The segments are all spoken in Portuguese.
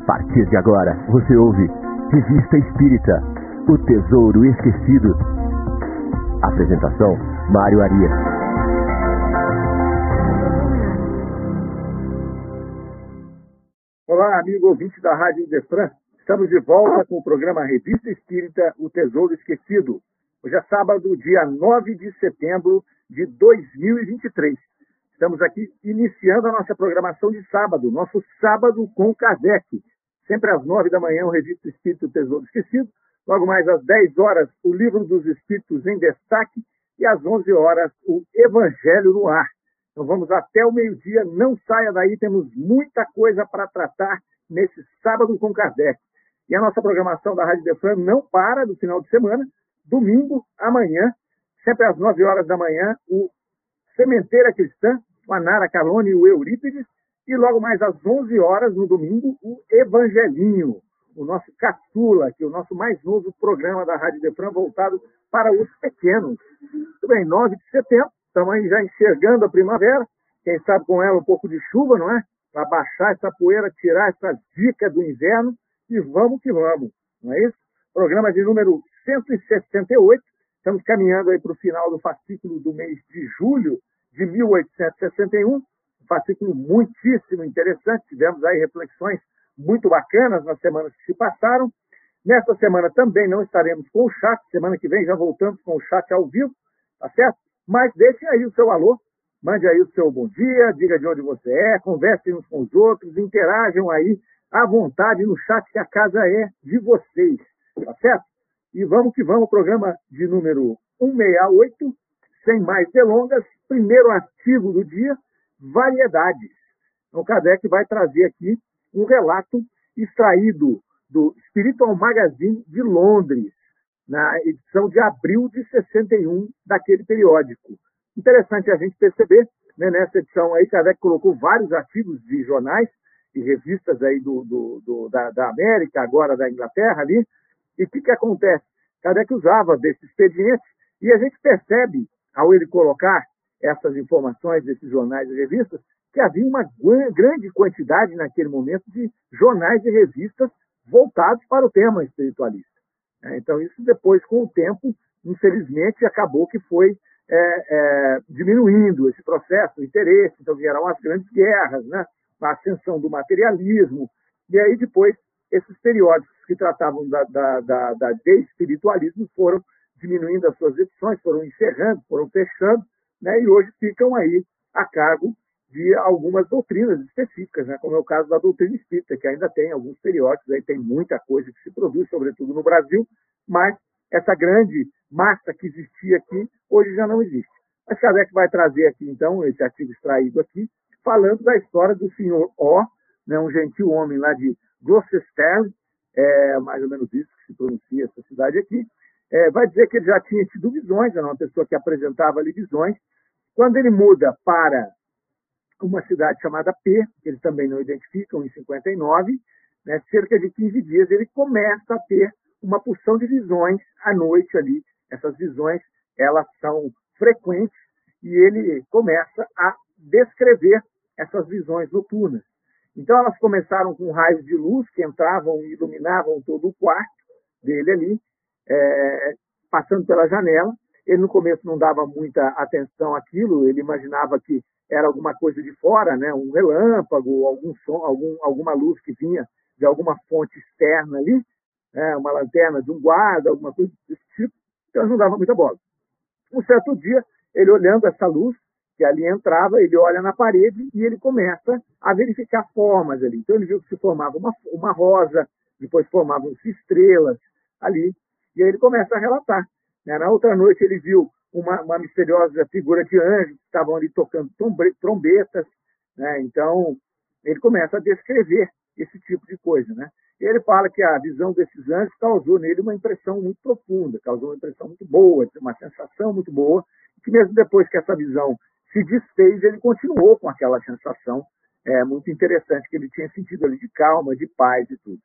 A partir de agora, você ouve Revista Espírita O Tesouro Esquecido. Apresentação: Mário Arias. Olá, amigo ouvinte da Rádio Defran. Estamos de volta com o programa Revista Espírita O Tesouro Esquecido. Hoje é sábado, dia 9 de setembro de 2023. Estamos aqui iniciando a nossa programação de sábado, nosso sábado com Kardec. Sempre às nove da manhã, o Revista Espírito Tesouro Esquecido. Logo mais às dez horas, o Livro dos Espíritos em Destaque. E às onze horas, o Evangelho no Ar. Então vamos até o meio-dia. Não saia daí, temos muita coisa para tratar nesse sábado com Kardec. E a nossa programação da Rádio Defran não para do final de semana. Domingo, amanhã, sempre às nove horas da manhã, o Sementeira Cristã, com a Nara Calone e o Eurípides, e logo mais às 11 horas, no domingo, o Evangelinho, o nosso caçula, que é o nosso mais novo programa da Rádio Defran, voltado para os pequenos. Muito bem, 9 de setembro, estamos já enxergando a primavera, quem sabe com ela um pouco de chuva, não é? Para baixar essa poeira, tirar essa dica do inverno, e vamos que vamos, não é isso? Programa de número 168, estamos caminhando aí para o final do fascículo do mês de julho de 1861, um fascículo muitíssimo interessante, tivemos aí reflexões muito bacanas nas semanas que se passaram. Nesta semana também não estaremos com o chat, semana que vem já voltamos com o chat ao vivo, tá certo? Mas deixem aí o seu alô, mande aí o seu bom dia, diga de onde você é, conversem uns com os outros, interajam aí à vontade no chat que a casa é de vocês, tá certo? E vamos que vamos, programa de número 168, sem mais delongas, primeiro artigo do dia, variedades. Então, Kardec vai trazer aqui um relato extraído do Spiritual Magazine de Londres, na edição de abril de 61 daquele periódico. Interessante a gente perceber, né, nessa edição aí, Kardec colocou vários artigos de jornais e revistas aí do, do, do da, da, América, agora da Inglaterra ali, e o que, que acontece? Kardec usava desse expediente e a gente percebe ao ele colocar essas informações desses jornais e revistas, que havia uma grande quantidade naquele momento de jornais e revistas voltados para o tema espiritualista. É, então, isso depois, com o tempo, infelizmente, acabou que foi é, é, diminuindo esse processo, o interesse, então vieram as grandes guerras, né? a ascensão do materialismo, e aí depois esses periódicos que tratavam da, da, da, da de espiritualismo foram diminuindo as suas edições, foram encerrando, foram fechando, né, e hoje ficam aí a cargo de algumas doutrinas específicas, né, como é o caso da doutrina espírita, que ainda tem alguns periódicos, aí tem muita coisa que se produz, sobretudo no Brasil, mas essa grande massa que existia aqui, hoje já não existe. Mas Kardec vai trazer aqui, então, esse artigo extraído aqui, falando da história do senhor O, né, um gentil homem lá de Gloucester, é mais ou menos isso que se pronuncia essa cidade aqui, é, vai dizer que ele já tinha tido visões, era uma pessoa que apresentava ali visões. Quando ele muda para uma cidade chamada P, que eles também não identificam, em 59, né, cerca de 15 dias, ele começa a ter uma porção de visões à noite ali. Essas visões, elas são frequentes e ele começa a descrever essas visões noturnas. Então, elas começaram com raios de luz que entravam e iluminavam todo o quarto dele ali, é, passando pela janela. Ele no começo não dava muita atenção àquilo, ele imaginava que era alguma coisa de fora, né? um relâmpago, algum som, algum, alguma luz que vinha de alguma fonte externa ali, né? uma lanterna de um guarda, alguma coisa desse tipo. Então, não dava muita bola. Um certo dia, ele olhando essa luz, que ali entrava, ele olha na parede e ele começa a verificar formas ali. Então ele viu que se formava uma, uma rosa, depois formavam-se estrelas ali, e aí ele começa a relatar. Né? Na outra noite ele viu uma, uma misteriosa figura de anjos que estavam ali tocando trombetas. Né? Então ele começa a descrever esse tipo de coisa. Né? Ele fala que a visão desses anjos causou nele uma impressão muito profunda, causou uma impressão muito boa, uma sensação muito boa, que mesmo depois que essa visão se desfez, ele continuou com aquela sensação é, muito interessante que ele tinha sentido ali de calma, de paz e tudo.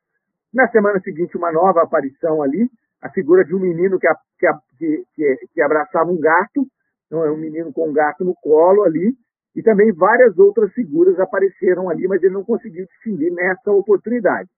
Na semana seguinte, uma nova aparição ali, a figura de um menino que, que, que, que abraçava um gato, então é um menino com um gato no colo ali, e também várias outras figuras apareceram ali, mas ele não conseguiu distinguir nessa oportunidade.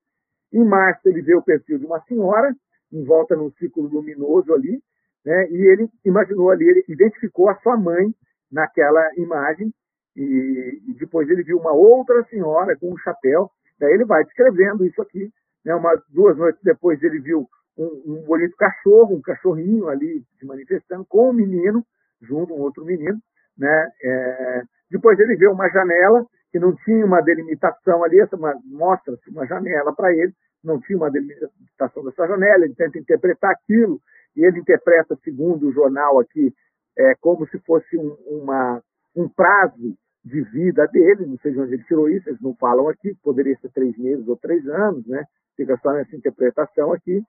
Em março, ele vê o perfil de uma senhora, em volta num círculo luminoso ali, né? e ele imaginou ali, ele identificou a sua mãe naquela imagem, e, e depois ele viu uma outra senhora com um chapéu, daí ele vai descrevendo isso aqui. Né? Uma, duas noites depois, ele viu um, um bonito cachorro, um cachorrinho ali se manifestando, com um menino, junto um outro menino. Né? É, depois ele vê uma janela que não tinha uma delimitação ali, mostra-se uma janela para ele, não tinha uma delimitação dessa janela, ele tenta interpretar aquilo, e ele interpreta, segundo o jornal aqui, é, como se fosse um, uma, um prazo de vida dele, não sei de onde ele tirou isso, eles não falam aqui, poderia ser três meses ou três anos, né? fica só nessa interpretação aqui.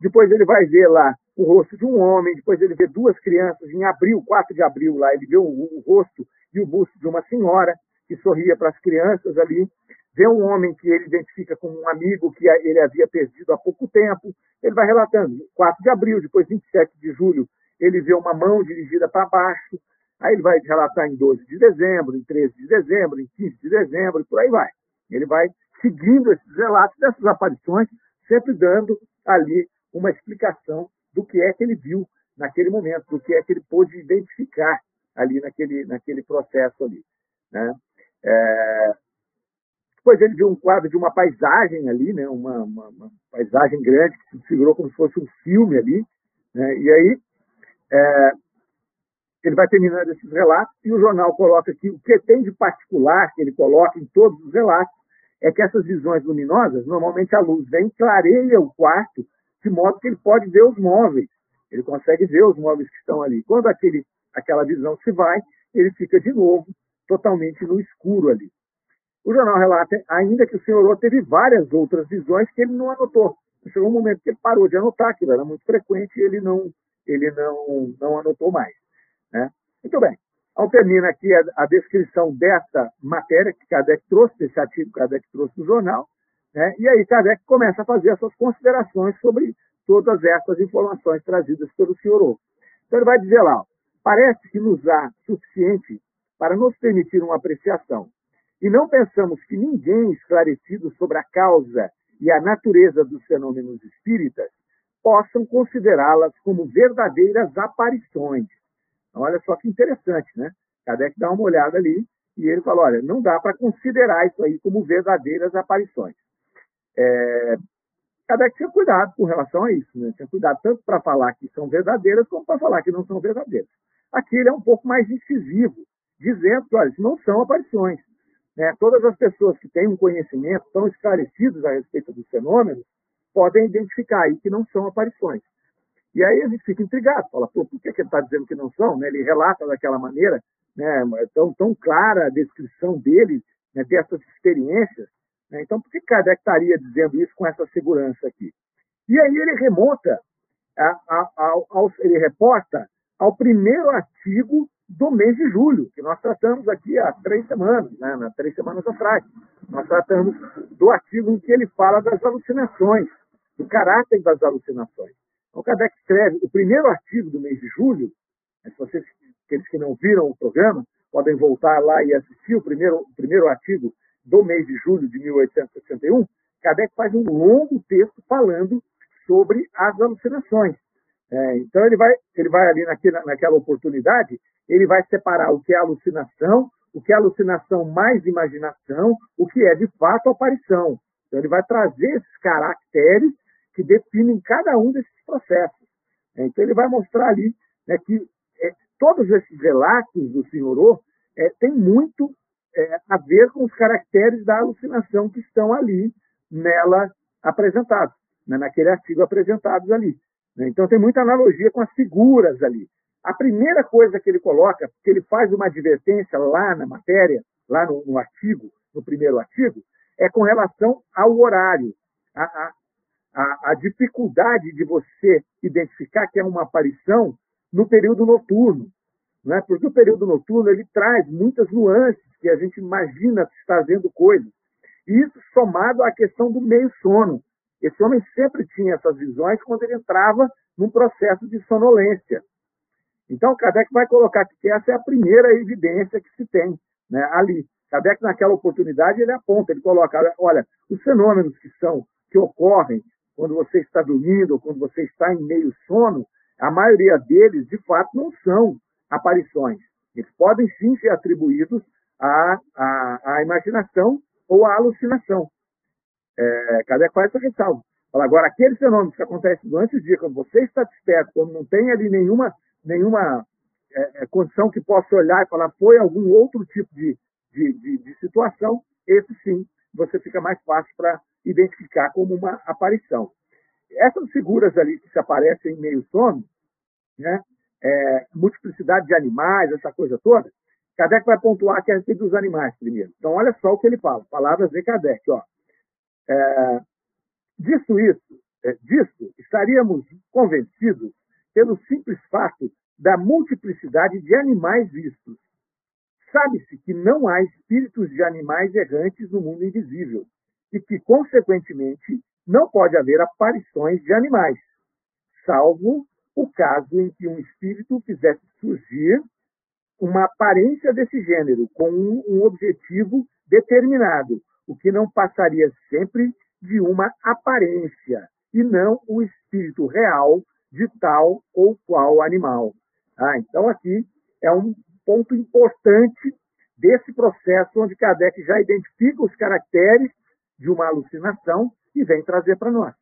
Depois ele vai ver lá o rosto de um homem, depois ele vê duas crianças em abril, 4 de abril lá, ele vê o, o rosto e o busto de uma senhora que sorria para as crianças ali, vê um homem que ele identifica como um amigo que ele havia perdido há pouco tempo, ele vai relatando, 4 de abril, depois 27 de julho, ele vê uma mão dirigida para baixo, aí ele vai relatar em 12 de dezembro, em 13 de dezembro, em 15 de dezembro, e por aí vai. Ele vai seguindo esses relatos dessas aparições, sempre dando ali uma explicação do que é que ele viu naquele momento, do que é que ele pôde identificar ali naquele, naquele processo ali. Né? É... Depois ele viu um quadro de uma paisagem ali, né? uma, uma, uma paisagem grande que se figurou como se fosse um filme ali. Né? E aí é... ele vai terminando esses relatos e o jornal coloca aqui o que tem de particular que ele coloca em todos os relatos é que essas visões luminosas, normalmente a luz vem, clareia o quarto, de modo que ele pode ver os móveis. Ele consegue ver os móveis que estão ali. Quando aquele, aquela visão se vai, ele fica de novo totalmente no escuro ali. O jornal relata ainda que o senhor teve várias outras visões que ele não anotou. Chegou um momento que ele parou de anotar, aquilo era muito frequente e ele não, ele não, não anotou mais. Né? Muito bem. Ao termina aqui a, a, descrição dessa matéria que Kardec trouxe, desse artigo que Kardec trouxe no jornal, né? e aí Kardec começa a fazer as suas considerações sobre todas essas informações trazidas pelo senhor O. Então ele vai dizer lá, parece que nos há suficiente para nos permitir uma apreciação, e não pensamos que ninguém esclarecido sobre a causa e a natureza dos fenômenos espíritas possam considerá-las como verdadeiras aparições Olha só que interessante, né? Kardec dá uma olhada ali e ele fala: olha, não dá para considerar isso aí como verdadeiras aparições. É... Kardec tinha cuidado com relação a isso, né? tinha cuidado tanto para falar que são verdadeiras como para falar que não são verdadeiras. Aqui ele é um pouco mais incisivo, dizendo que, olha, isso não são aparições. Né? Todas as pessoas que têm um conhecimento, estão esclarecidas a respeito dos fenômenos, podem identificar aí que não são aparições. E aí a gente fica intrigado, fala, por que, que ele está dizendo que não são? Né? Ele relata daquela maneira, né, tão, tão clara a descrição dele, né, dessas experiências. Né? Então, por que Kardec estaria dizendo isso com essa segurança aqui? E aí ele remonta, a, a, ao, ele reporta ao primeiro artigo do mês de julho, que nós tratamos aqui há três semanas, né, há três semanas atrás. Nós tratamos do artigo em que ele fala das alucinações, do caráter das alucinações. Então, Kardec escreve o primeiro artigo do mês de julho, né, se vocês, aqueles que não viram o programa, podem voltar lá e assistir o primeiro, o primeiro artigo do mês de julho de 1861, Kardec faz um longo texto falando sobre as alucinações. É, então ele vai, ele vai ali naquela, naquela oportunidade, ele vai separar o que é alucinação, o que é alucinação mais imaginação, o que é de fato aparição. Então ele vai trazer esses caracteres que definem cada um desses processos. Então, ele vai mostrar ali né, que é, todos esses relatos do senhor é, têm muito é, a ver com os caracteres da alucinação que estão ali nela apresentados, né, naquele artigo apresentados ali. Né? Então, tem muita analogia com as figuras ali. A primeira coisa que ele coloca, que ele faz uma advertência lá na matéria, lá no, no artigo, no primeiro artigo, é com relação ao horário, a, a, a, a dificuldade de você identificar que é uma aparição no período noturno. Né? Porque o período noturno ele traz muitas nuances que a gente imagina estar vendo coisas. E isso somado à questão do meio sono. Esse homem sempre tinha essas visões quando ele entrava num processo de sonolência. Então, Kardec vai colocar que essa é a primeira evidência que se tem né, ali. Kardec, naquela oportunidade, ele aponta, ele coloca, olha, os fenômenos que são que ocorrem quando você está dormindo ou quando você está em meio sono, a maioria deles, de fato, não são aparições. Eles podem sim ser atribuídos à, à, à imaginação ou à alucinação. É, Kardec faz essa ressalva. Agora, aqueles fenômenos que acontecem durante o dia, quando você está desperto, quando não tem ali nenhuma, nenhuma é, é, condição que possa olhar e falar foi algum outro tipo de, de, de, de situação, esse sim, você fica mais fácil para identificar como uma aparição. Essas figuras ali que se aparecem em meio sono, né, é, multiplicidade de animais, essa coisa toda, Kardec vai pontuar que é a respeito dos animais primeiro. Então, olha só o que ele fala, palavras de Kardec. Ó. É, disso isso, é, disso, estaríamos convencidos pelo simples fato da multiplicidade de animais vistos. Sabe-se que não há espíritos de animais errantes no mundo invisível e que, consequentemente, não pode haver aparições de animais, salvo o caso em que um espírito fizesse surgir uma aparência desse gênero, com um, um objetivo determinado, o que não passaria sempre de uma aparência, e não o espírito real de tal ou qual animal. Ah, então, aqui é um ponto importante desse processo onde Kardec já identifica os caracteres de uma alucinação e vem trazer para nós.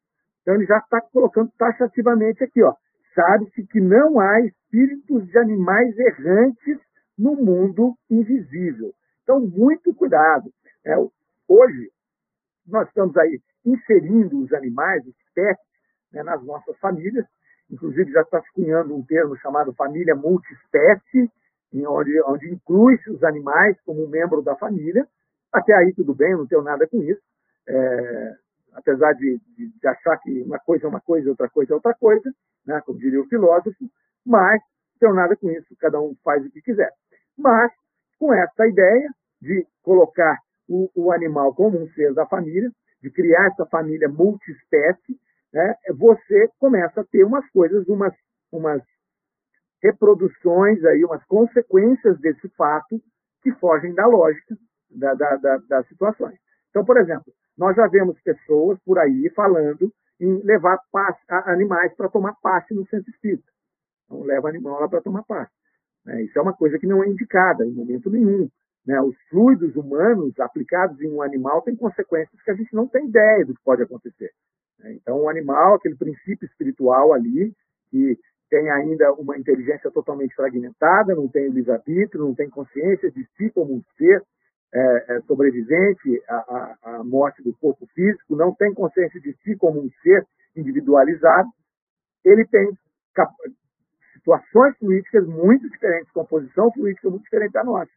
Então, ele já está colocando taxativamente aqui, ó. Sabe-se que não há espíritos de animais errantes no mundo invisível. Então, muito cuidado. É, hoje, nós estamos aí inserindo os animais, os pets, né, nas nossas famílias. Inclusive, já está se cunhando um termo chamado família multiespécie, onde, onde inclui-se os animais como membro da família. Até aí, tudo bem, não tenho nada com isso. É, apesar de, de, de, achar que uma coisa é uma coisa, outra coisa é outra coisa, né, como diria o filósofo, mas não tenho nada com isso, cada um faz o que quiser. Mas, com essa ideia de colocar o, o animal como um ser da família, de criar essa família multiespécie, né, você começa a ter umas coisas, umas, umas reproduções, aí, umas consequências desse fato que fogem da lógica da, da, da, das situações. Então, por exemplo, nós já vemos pessoas por aí falando em levar passe, animais para tomar passe no centro espírita. Então, leva animal lá para tomar passe. Né? Isso é uma coisa que não é indicada em momento nenhum. Né? Os fluidos humanos aplicados em um animal têm consequências que a gente não tem ideia do que pode acontecer. Né? Então, o animal, aquele princípio espiritual ali, que tem ainda uma inteligência totalmente fragmentada, não tem livre-arbítrio, não tem consciência de si como um ser é, é, sobrevivente à, morte do corpo físico, não tem consciência de si como um ser individualizado, ele tem situações políticas muito diferentes, composição política muito diferente da nossa.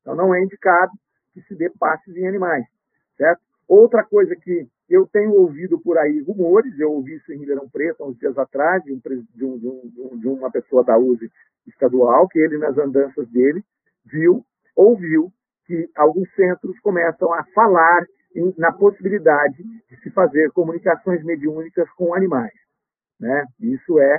Então, não é indicado que se dê passes em animais, certo? Outra coisa que eu tenho ouvido por aí rumores, eu ouvi isso em Ribeirão Preto há uns dias atrás, de, um, de, um, de uma pessoa da USE estadual, que ele, nas andanças dele, viu, ouviu que alguns centros começam a falar em, na possibilidade de se fazer comunicações mediúnicas com animais. Né? Isso é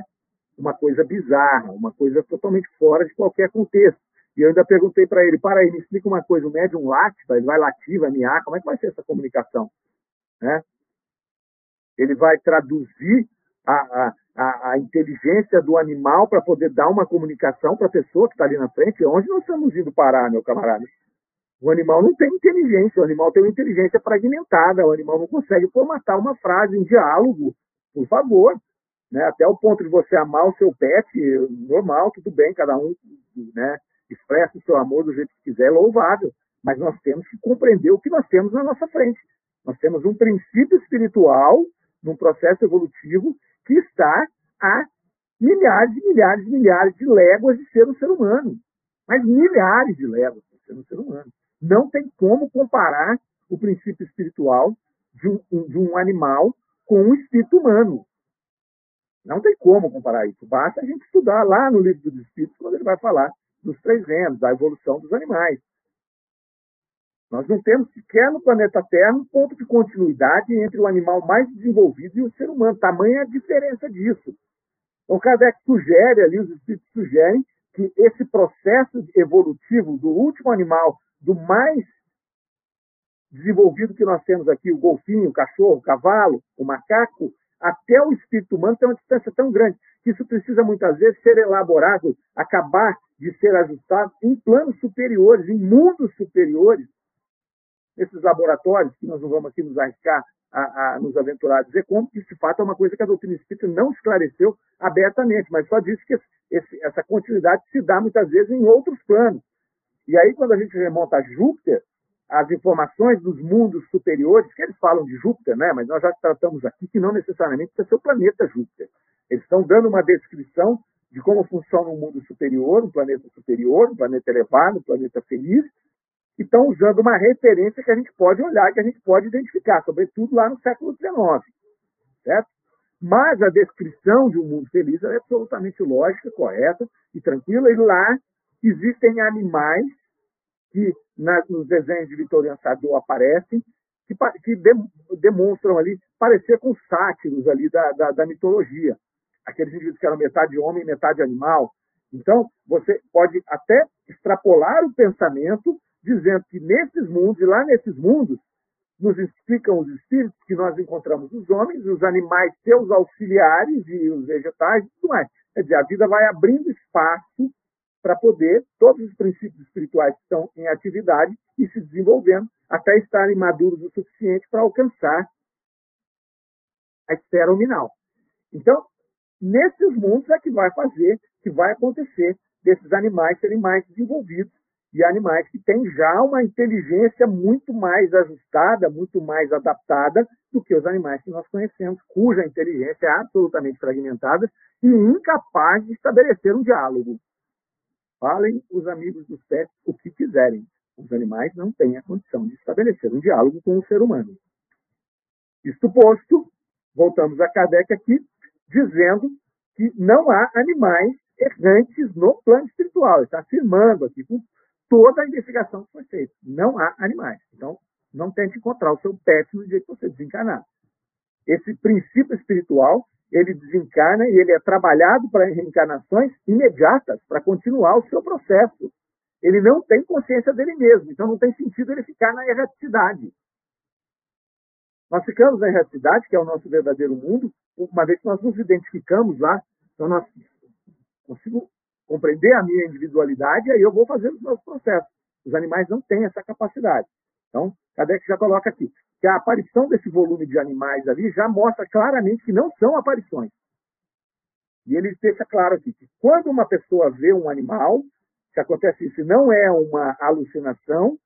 uma coisa bizarra, uma coisa totalmente fora de qualquer contexto. E eu ainda perguntei para ele, para aí, me explica uma coisa, o médium late, ele vai latir, vai miar, como é que vai ser essa comunicação? Né? Ele vai traduzir a, a, a inteligência do animal para poder dar uma comunicação para a pessoa que está ali na frente. Onde nós estamos indo parar, meu camarada? O animal não tem inteligência, o animal tem uma inteligência fragmentada, o animal não consegue formatar uma frase, um diálogo, por favor né? Até o ponto de você amar o seu pet, normal, tudo bem, cada um né, expressa o seu amor do jeito que quiser, é louvável. Mas nós temos que compreender o que nós temos na nossa frente. Nós temos um princípio espiritual, num processo evolutivo, que está a milhares e milhares e milhares de léguas de ser um ser humano. Mas milhares de léguas de ser um ser humano. Não tem como comparar o princípio espiritual de um, de um animal com um espírito humano. Não tem como comparar isso. Basta a gente estudar lá no livro dos Espíritos, quando ele vai falar dos três reinos, da evolução dos animais. Nós não temos sequer no planeta Terra um ponto de continuidade entre o animal mais desenvolvido e o ser humano. Tamanha a diferença disso. Então, Kardec sugere ali, os espíritos sugerem, que esse processo evolutivo do último animal, do mais desenvolvido que nós temos aqui, o golfinho, o cachorro, o cavalo, o macaco, até o espírito humano tem uma distância tão grande que isso precisa muitas vezes ser elaborado, acabar de ser ajustado em planos superiores, em mundos superiores, nesses laboratórios, que nós não vamos aqui nos arriscar a, a nos aventurar a dizer como, que de fato é uma coisa que a doutrina espírita não esclareceu abertamente, mas só disse que esse, essa continuidade se dá muitas vezes em outros planos. E aí, quando a gente remonta a Júpiter, as informações dos mundos superiores, que eles falam de Júpiter, né? mas nós já tratamos aqui que não necessariamente precisa ser o planeta Júpiter. Eles estão dando uma descrição de como funciona um mundo superior, um planeta superior, um planeta elevado, um planeta feliz, e estão usando uma referência que a gente pode olhar, que a gente pode identificar, sobretudo lá no século XIX. Certo? Mas a descrição de um mundo feliz é absolutamente lógica, correta e tranquila, e lá existem animais que nos desenhos de Vitoriano Sardou aparecem, que, que de, demonstram ali parecer com sátiros ali da, da, da mitologia. Aqueles indivíduos que eram metade homem, metade animal. Então, você pode até extrapolar o pensamento dizendo que nesses mundos, e lá nesses mundos, nos explicam os espíritos que nós encontramos os homens, os animais, seus auxiliares e os vegetais e tudo mais. Quer dizer, a vida vai abrindo espaço para poder, todos os princípios espirituais estão em atividade e se desenvolvendo até estarem maduros o suficiente para alcançar a esfera nominal. Então, nesses mundos é que vai fazer, que vai acontecer desses animais serem mais desenvolvidos e animais que têm já uma inteligência muito mais ajustada, muito mais adaptada do que os animais que nós conhecemos, cuja inteligência é absolutamente fragmentada e incapaz de estabelecer um diálogo. Falem os amigos dos pets o que quiserem. Os animais não têm a condição de estabelecer um diálogo com o ser humano. Isto posto, voltamos a Kardec aqui, dizendo que não há animais errantes no plano espiritual. Ele está afirmando aqui com toda a investigação que foi feita. Não há animais. Então, não tente encontrar o seu pet no dia que você desencarnar. Esse princípio espiritual ele desencarna e ele é trabalhado para reencarnações imediatas, para continuar o seu processo. Ele não tem consciência dele mesmo, então não tem sentido ele ficar na erraticidade. Nós ficamos na erraticidade, que é o nosso verdadeiro mundo, uma vez que nós nos identificamos lá, então nós consigo compreender a minha individualidade e aí eu vou fazer os meus processos. Os animais não têm essa capacidade. Então, Kardec já coloca aqui que a aparição desse volume de animais ali já mostra claramente que não são aparições. E ele deixa claro aqui que quando uma pessoa vê um animal, se acontece isso, não é uma alucinação,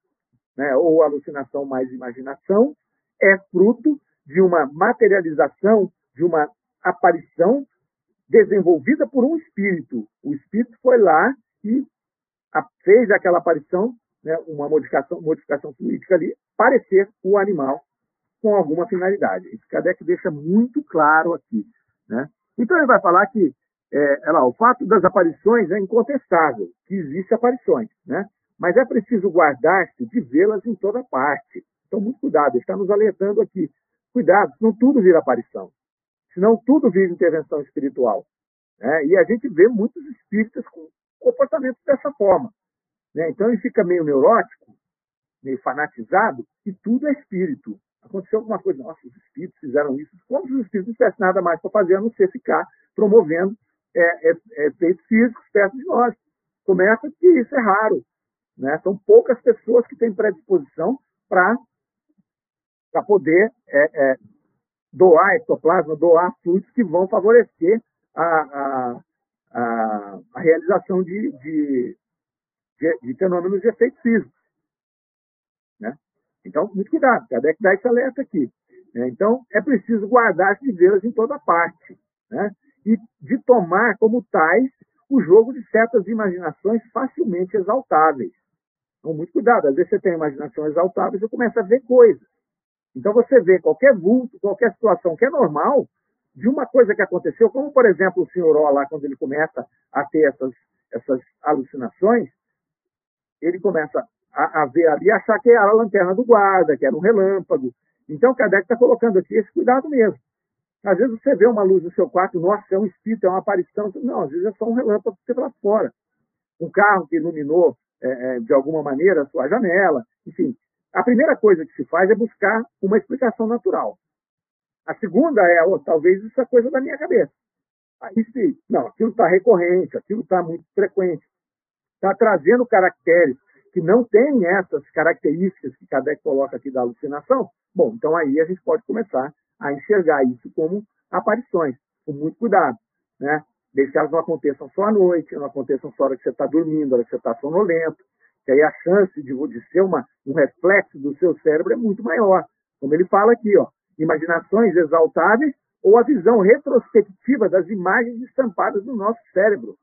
né, ou alucinação mais imaginação, é fruto de uma materialização, de uma aparição desenvolvida por um espírito. O espírito foi lá e fez aquela aparição, né, uma modificação, modificação fluídica ali, parecer o animal com alguma finalidade. Isso Kardec deixa muito claro aqui. Né? Então ele vai falar que é, lá, o fato das aparições é incontestável, que existem aparições, né? mas é preciso guardar-se de vê-las em toda parte. Então, muito cuidado, ele está nos alertando aqui. Cuidado, senão tudo vira aparição. Senão tudo vira intervenção espiritual. Né? E a gente vê muitos espíritas com comportamentos dessa forma. Né? Então ele fica meio neurótico, meio fanatizado, e tudo é espírito aconteceu alguma coisa, nossa, os espíritos fizeram isso, como se os espíritos não tivessem nada mais para fazer a não ser ficar promovendo é, é, é, efeitos físicos perto de nós. Começa que isso é raro. Né? São poucas pessoas que têm predisposição para poder é, é, doar ectoplasma, doar fluidos que vão favorecer a, a, a, a realização de, de, de, de fenômenos de efeitos físicos. Então, muito cuidado, Kardec dá esse alerta aqui. Né? Então, é preciso guardar as vê-las em toda parte. Né? E de tomar como tais o jogo de certas imaginações facilmente exaltáveis. Então, muito cuidado. Às vezes você tem imaginação exaltável e você começa a ver coisas. Então, você vê qualquer vulto, qualquer situação que é normal, de uma coisa que aconteceu, como, por exemplo, o senhor O lá, quando ele começa a ter essas, essas alucinações, ele começa a, a ver ali achar que era a lanterna do guarda, que era um relâmpago. Então, Kardec está colocando aqui esse cuidado mesmo. Às vezes você vê uma luz no seu quarto, nossa, é um espírito, é uma aparição. Não, às vezes é só um relâmpago que você lá fora. Um carro que iluminou é, é, de alguma maneira a sua janela. Enfim, a primeira coisa que se faz é buscar uma explicação natural. A segunda é, oh, talvez isso é coisa da minha cabeça. Aí não, aquilo está recorrente, aquilo está muito frequente. Está trazendo caracteres que não têm essas características que Kardec coloca aqui da alucinação. Bom, então aí a gente pode começar a enxergar isso como aparições, com muito cuidado. Né? Desde que elas não aconteçam só à noite, não aconteçam só na hora que você está dormindo, na hora que você está sonolento, que aí a chance de, de ser uma, um reflexo do seu cérebro é muito maior. Como ele fala aqui, ó, imaginações exaltáveis ou a visão retrospectiva das imagens estampadas no nosso cérebro.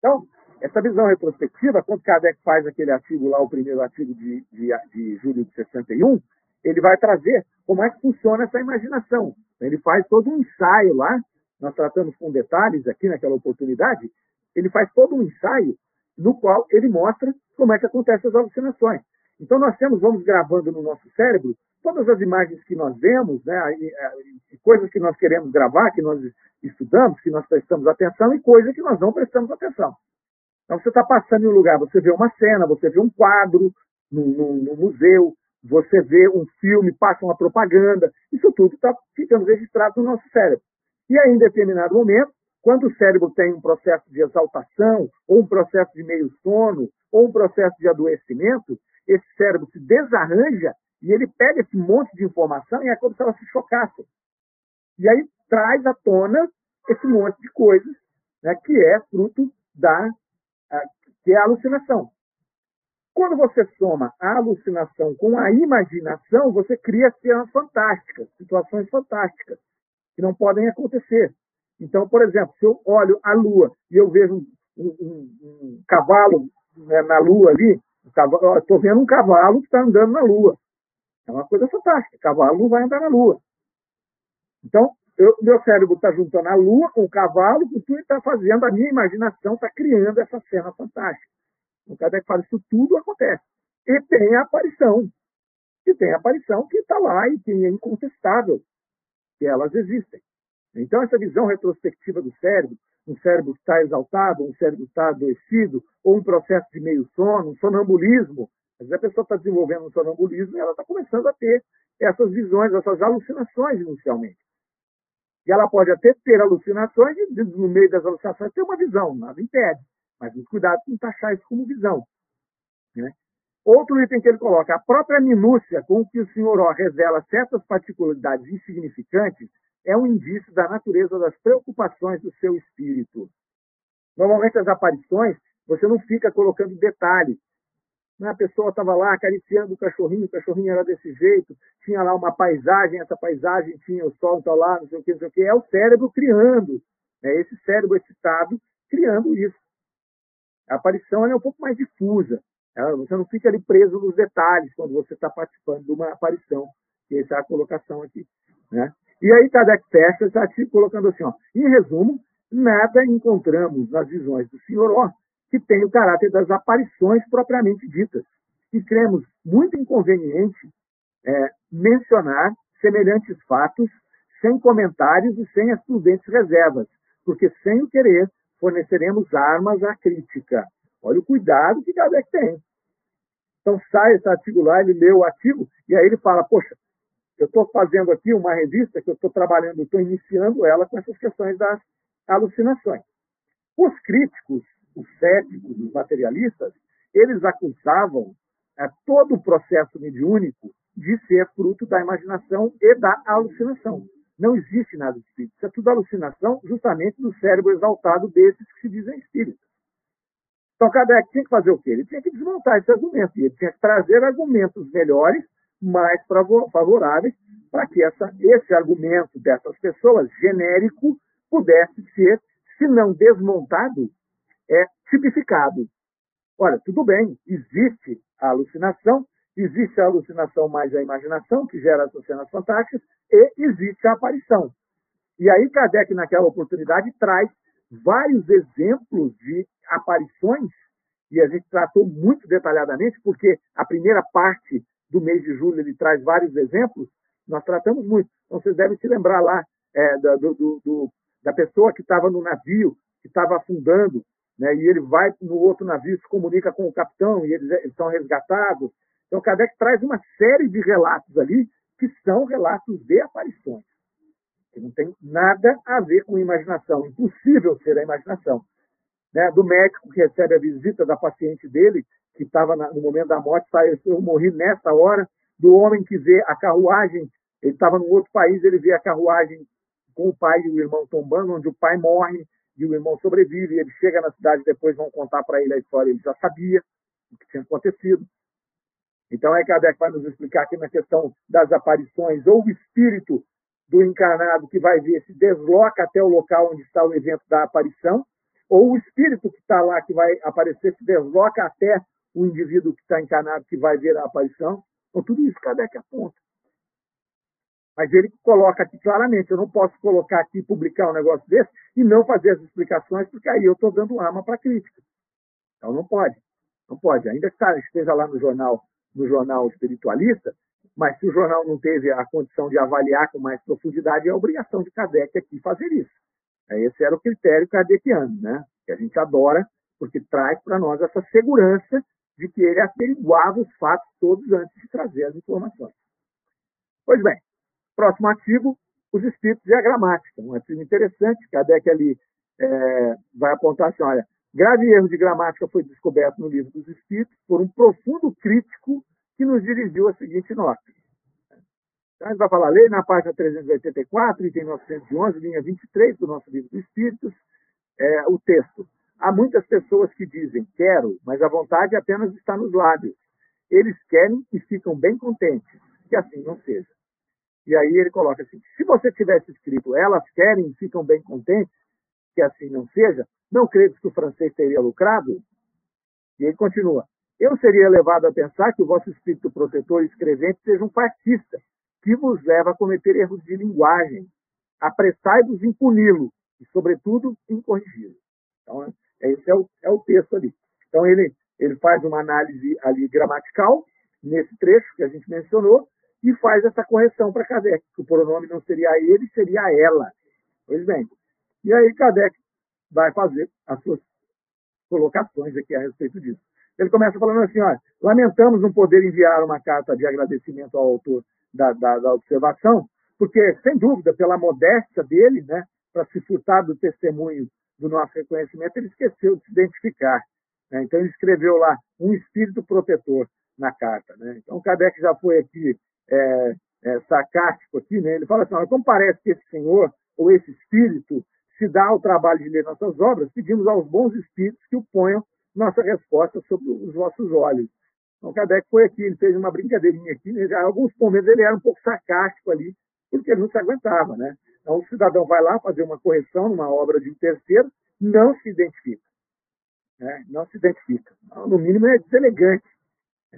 Então, essa visão retrospectiva, quando Kardec faz aquele artigo lá, o primeiro artigo de, de, de julho de 61, ele vai trazer como é que funciona essa imaginação. Ele faz todo um ensaio lá, nós tratamos com detalhes aqui naquela oportunidade, ele faz todo um ensaio no qual ele mostra como é que acontecem as alucinações. Então nós temos, vamos gravando no nosso cérebro todas as imagens que nós vemos, né, coisas que nós queremos gravar, que nós estudamos, que nós prestamos atenção, e coisas que nós não prestamos atenção. Então você está passando em um lugar, você vê uma cena, você vê um quadro no, no, no museu, você vê um filme, passa uma propaganda, isso tudo está ficando registrado no nosso cérebro. E aí, em determinado momento, quando o cérebro tem um processo de exaltação, ou um processo de meio sono, ou um processo de adoecimento, esse cérebro se desarranja e ele pega esse monte de informação e é como se ela se chocasse. E aí traz à tona esse monte de coisas né, que é fruto da que é a alucinação. Quando você soma a alucinação com a imaginação, você cria cenas fantásticas, situações fantásticas, que não podem acontecer. Então, por exemplo, se eu olho a Lua e eu vejo um, um, um cavalo né, na Lua ali, estou vendo um cavalo que está andando na Lua. É uma coisa fantástica. Cavalo não vai andar na Lua. Então, eu, meu cérebro está juntando a Lua com o cavalo, com tudo está fazendo, a minha imaginação está criando essa cena fantástica. O Kardec fala, isso tudo acontece. E tem a aparição. E tem a aparição que está lá e que é incontestável, que elas existem. Então, essa visão retrospectiva do cérebro, um cérebro que está exaltado, um cérebro que está adoecido, ou um processo de meio sono, um sonambulismo. Às vezes a pessoa está desenvolvendo um sonambulismo e ela está começando a ter essas visões, essas alucinações inicialmente. E ela pode até ter alucinações e no meio das alucinações ter uma visão, nada impede. Mas muito cuidado com taxar isso como visão. Né? Outro item que ele coloca, a própria minúcia com que o senhor O revela certas particularidades insignificantes é um indício da natureza das preocupações do seu espírito. Normalmente as aparições, você não fica colocando detalhes. Né? A pessoa estava lá acariciando o cachorrinho, o cachorrinho era desse jeito, tinha lá uma paisagem, essa paisagem tinha o sol está lá, não sei o que, não sei o que. É o cérebro criando, é esse cérebro excitado criando isso. A aparição é um pouco mais difusa. Você não fica ali preso nos detalhes quando você está participando de uma aparição. Que essa é a colocação aqui. Né? E aí Kardec fecha esse artigo colocando assim, ó, em resumo, nada encontramos nas visões do Senhor ó, que tem o caráter das aparições propriamente ditas. E cremos muito inconveniente é, mencionar semelhantes fatos sem comentários e sem as prudentes reservas, porque sem o querer forneceremos armas à crítica. Olha o cuidado que Kardec tem. Então sai esse artigo lá, ele lê o artigo, e aí ele fala, poxa, eu estou fazendo aqui uma revista que eu estou trabalhando, estou iniciando ela com essas questões das alucinações. Os críticos, os céticos, os materialistas, eles acusavam é, todo o processo mediúnico de ser fruto da imaginação e da alucinação. Não existe nada de espírito. Isso é tudo alucinação justamente do cérebro exaltado desses que se dizem espíritos. Então, Kardec tinha que fazer o quê? Ele tinha que desmontar esse argumento. E ele tinha que trazer argumentos melhores, mais favoráveis, para que essa, esse argumento dessas pessoas, genérico, pudesse ser, se não desmontado, é tipificado. Olha, tudo bem, existe a alucinação, Existe a alucinação mais a imaginação, que gera essas cenas fantásticas, e existe a aparição. E aí Kardec, naquela oportunidade, traz vários exemplos de aparições, e a gente tratou muito detalhadamente, porque a primeira parte do mês de julho ele traz vários exemplos, nós tratamos muito. Então vocês devem se lembrar lá é, do, do, da pessoa que estava no navio, que estava afundando, né? e ele vai no outro navio, se comunica com o capitão, e eles, eles são resgatados. Então, Kardec traz uma série de relatos ali que são relatos de aparições, que não tem nada a ver com imaginação, impossível ser a imaginação. Né? Do médico que recebe a visita da paciente dele, que estava no momento da morte, sai, eu morri nessa hora, do homem que vê a carruagem, ele estava num outro país, ele vê a carruagem com o pai e o irmão tombando, onde o pai morre e o irmão sobrevive, ele chega na cidade, depois vão contar para ele a história, ele já sabia o que tinha acontecido. Então, é Kardec vai nos explicar aqui na questão das aparições, ou o espírito do encarnado que vai ver se desloca até o local onde está o evento da aparição, ou o espírito que está lá, que vai aparecer, se desloca até o indivíduo que está encarnado, que vai ver a aparição. Então, tudo isso Kardec aponta. Mas ele coloca aqui claramente, eu não posso colocar aqui, publicar um negócio desse e não fazer as explicações, porque aí eu estou dando arma para crítica. Então não pode, não pode. Ainda que esteja lá no jornal, no jornal espiritualista, mas se o jornal não teve a condição de avaliar com mais profundidade, é a obrigação de Kardec aqui fazer isso. Esse era o critério kardeciano, né? que a gente adora, porque traz para nós essa segurança de que ele averiguava os fatos todos antes de trazer as informações. Pois bem, próximo artigo, os espíritos e a gramática. Um artigo interessante, Kardec ali é, vai apontar assim, olha, grave erro de gramática foi descoberto no livro dos espíritos por um profundo crítico que nos dirigiu a seguinte nota. Então, a gente vai falar, lei na página 384, item 911, linha 23 do nosso livro dos espíritos, é, o texto. Há muitas pessoas que dizem quero, mas a vontade apenas está nos lábios. Eles querem e ficam bem contentes. Que assim não seja. E aí ele coloca assim: se você tivesse escrito elas querem ficam bem contentes, que assim não seja, não creio que o francês teria lucrado? E ele continua: eu seria levado a pensar que o vosso espírito protetor e escrevente seja um fascista, que vos leva a cometer erros de linguagem. Apressai-vos em puni-lo e, sobretudo, em corrigi-lo. Então, esse é o, é o texto ali. Então, ele, ele faz uma análise ali gramatical, nesse trecho que a gente mencionou, e faz essa correção para Kardec, que o pronome não seria ele, seria ela. Pois bem. E aí Kardec vai fazer as suas colocações aqui a respeito disso. Ele começa falando assim, olha, lamentamos não poder enviar uma carta de agradecimento ao autor da, da, da observação, porque, sem dúvida, pela modéstia dele, né, para se furtar do testemunho do nosso reconhecimento, ele esqueceu de se identificar. Né? Então, ele escreveu lá um espírito protetor na carta. Né? Então, Kardec já foi aqui é, é, sarcástico, aqui, né? ele fala assim: olha, como parece que esse senhor, ou esse espírito, se dá ao trabalho de ler nossas obras, pedimos aos bons espíritos que o ponham nossa resposta sobre os vossos olhos. Então, Kardec foi aqui, ele fez uma brincadeirinha aqui, né? alguns momentos ele era um pouco sarcástico ali, porque ele não se aguentava, né? Então, o cidadão vai lá fazer uma correção numa obra de um terceiro, não se identifica. Né? Não se identifica. Então, no mínimo, é deselegante.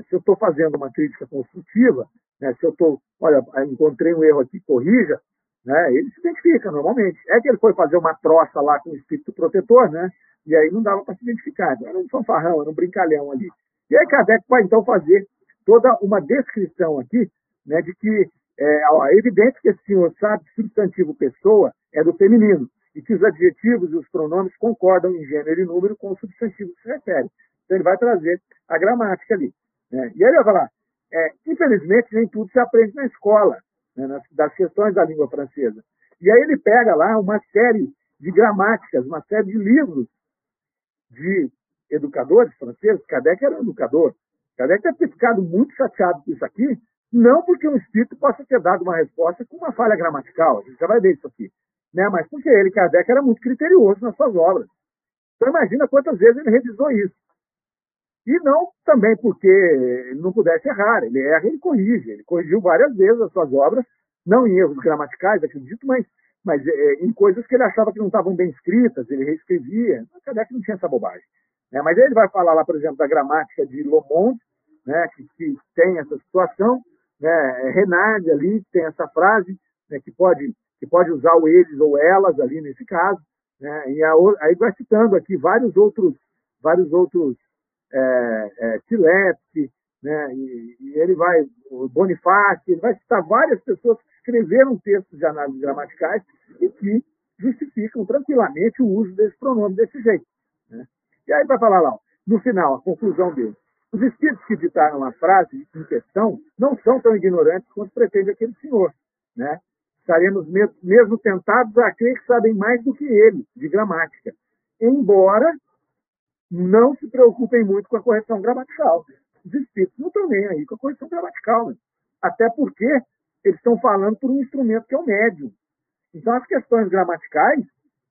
Se eu estou fazendo uma crítica construtiva, né, se eu estou, olha, encontrei um erro aqui, corrija, né, ele se identifica normalmente. É que ele foi fazer uma troça lá com o espírito protetor, né? E aí não dava para se identificar. Era um fanfarrão, era um brincalhão ali. E aí Kardec vai então fazer toda uma descrição aqui, né, de que é, ó, é evidente que esse senhor sabe que substantivo pessoa é do feminino e que os adjetivos e os pronomes concordam em gênero e número com o substantivo que se refere. Então ele vai trazer a gramática ali. Né? E aí ele vai falar, é, infelizmente nem tudo se aprende na escola, né, nas, das questões da língua francesa. E aí ele pega lá uma série de gramáticas, uma série de livros de educadores franceses. Kardec era um educador. Kardec deve ter ficado muito chateado com isso aqui, não porque um espírito possa ter dado uma resposta com uma falha gramatical, a gente já vai ver isso aqui, né? mas porque ele, Kardec, era muito criterioso nas suas obras. Então imagina quantas vezes ele revisou isso. E não também porque não pudesse errar, ele erra e corrige. Ele corrigiu várias vezes as suas obras, não em erros gramaticais, acredito, mas, mas é, em coisas que ele achava que não estavam bem escritas, ele reescrevia. Kardec não tinha essa bobagem. Né? Mas ele vai falar lá, por exemplo, da gramática de Lomond, né, que, que tem essa situação, né, Renard ali tem essa frase, né, que, pode, que pode usar o eles ou elas ali nesse caso, né, e a, aí vai citando aqui vários outros, vários outros é, é, né, e, e, ele vai, o Bonifácio, ele vai citar várias pessoas que escreveram textos de análise gramaticais e que justificam tranquilamente o uso desse pronome desse jeito. Né? E aí vai falar lá, no final, a conclusão dele. Os espíritos que ditaram a frase em questão não são tão ignorantes quanto pretende aquele senhor. Né? Estaremos mesmo tentados a crer que sabem mais do que ele de gramática, embora não se preocupem muito com a correção gramatical. Os espíritos não estão nem aí com a correção gramatical, né? até porque eles estão falando por um instrumento que é o médium. Então, as questões gramaticais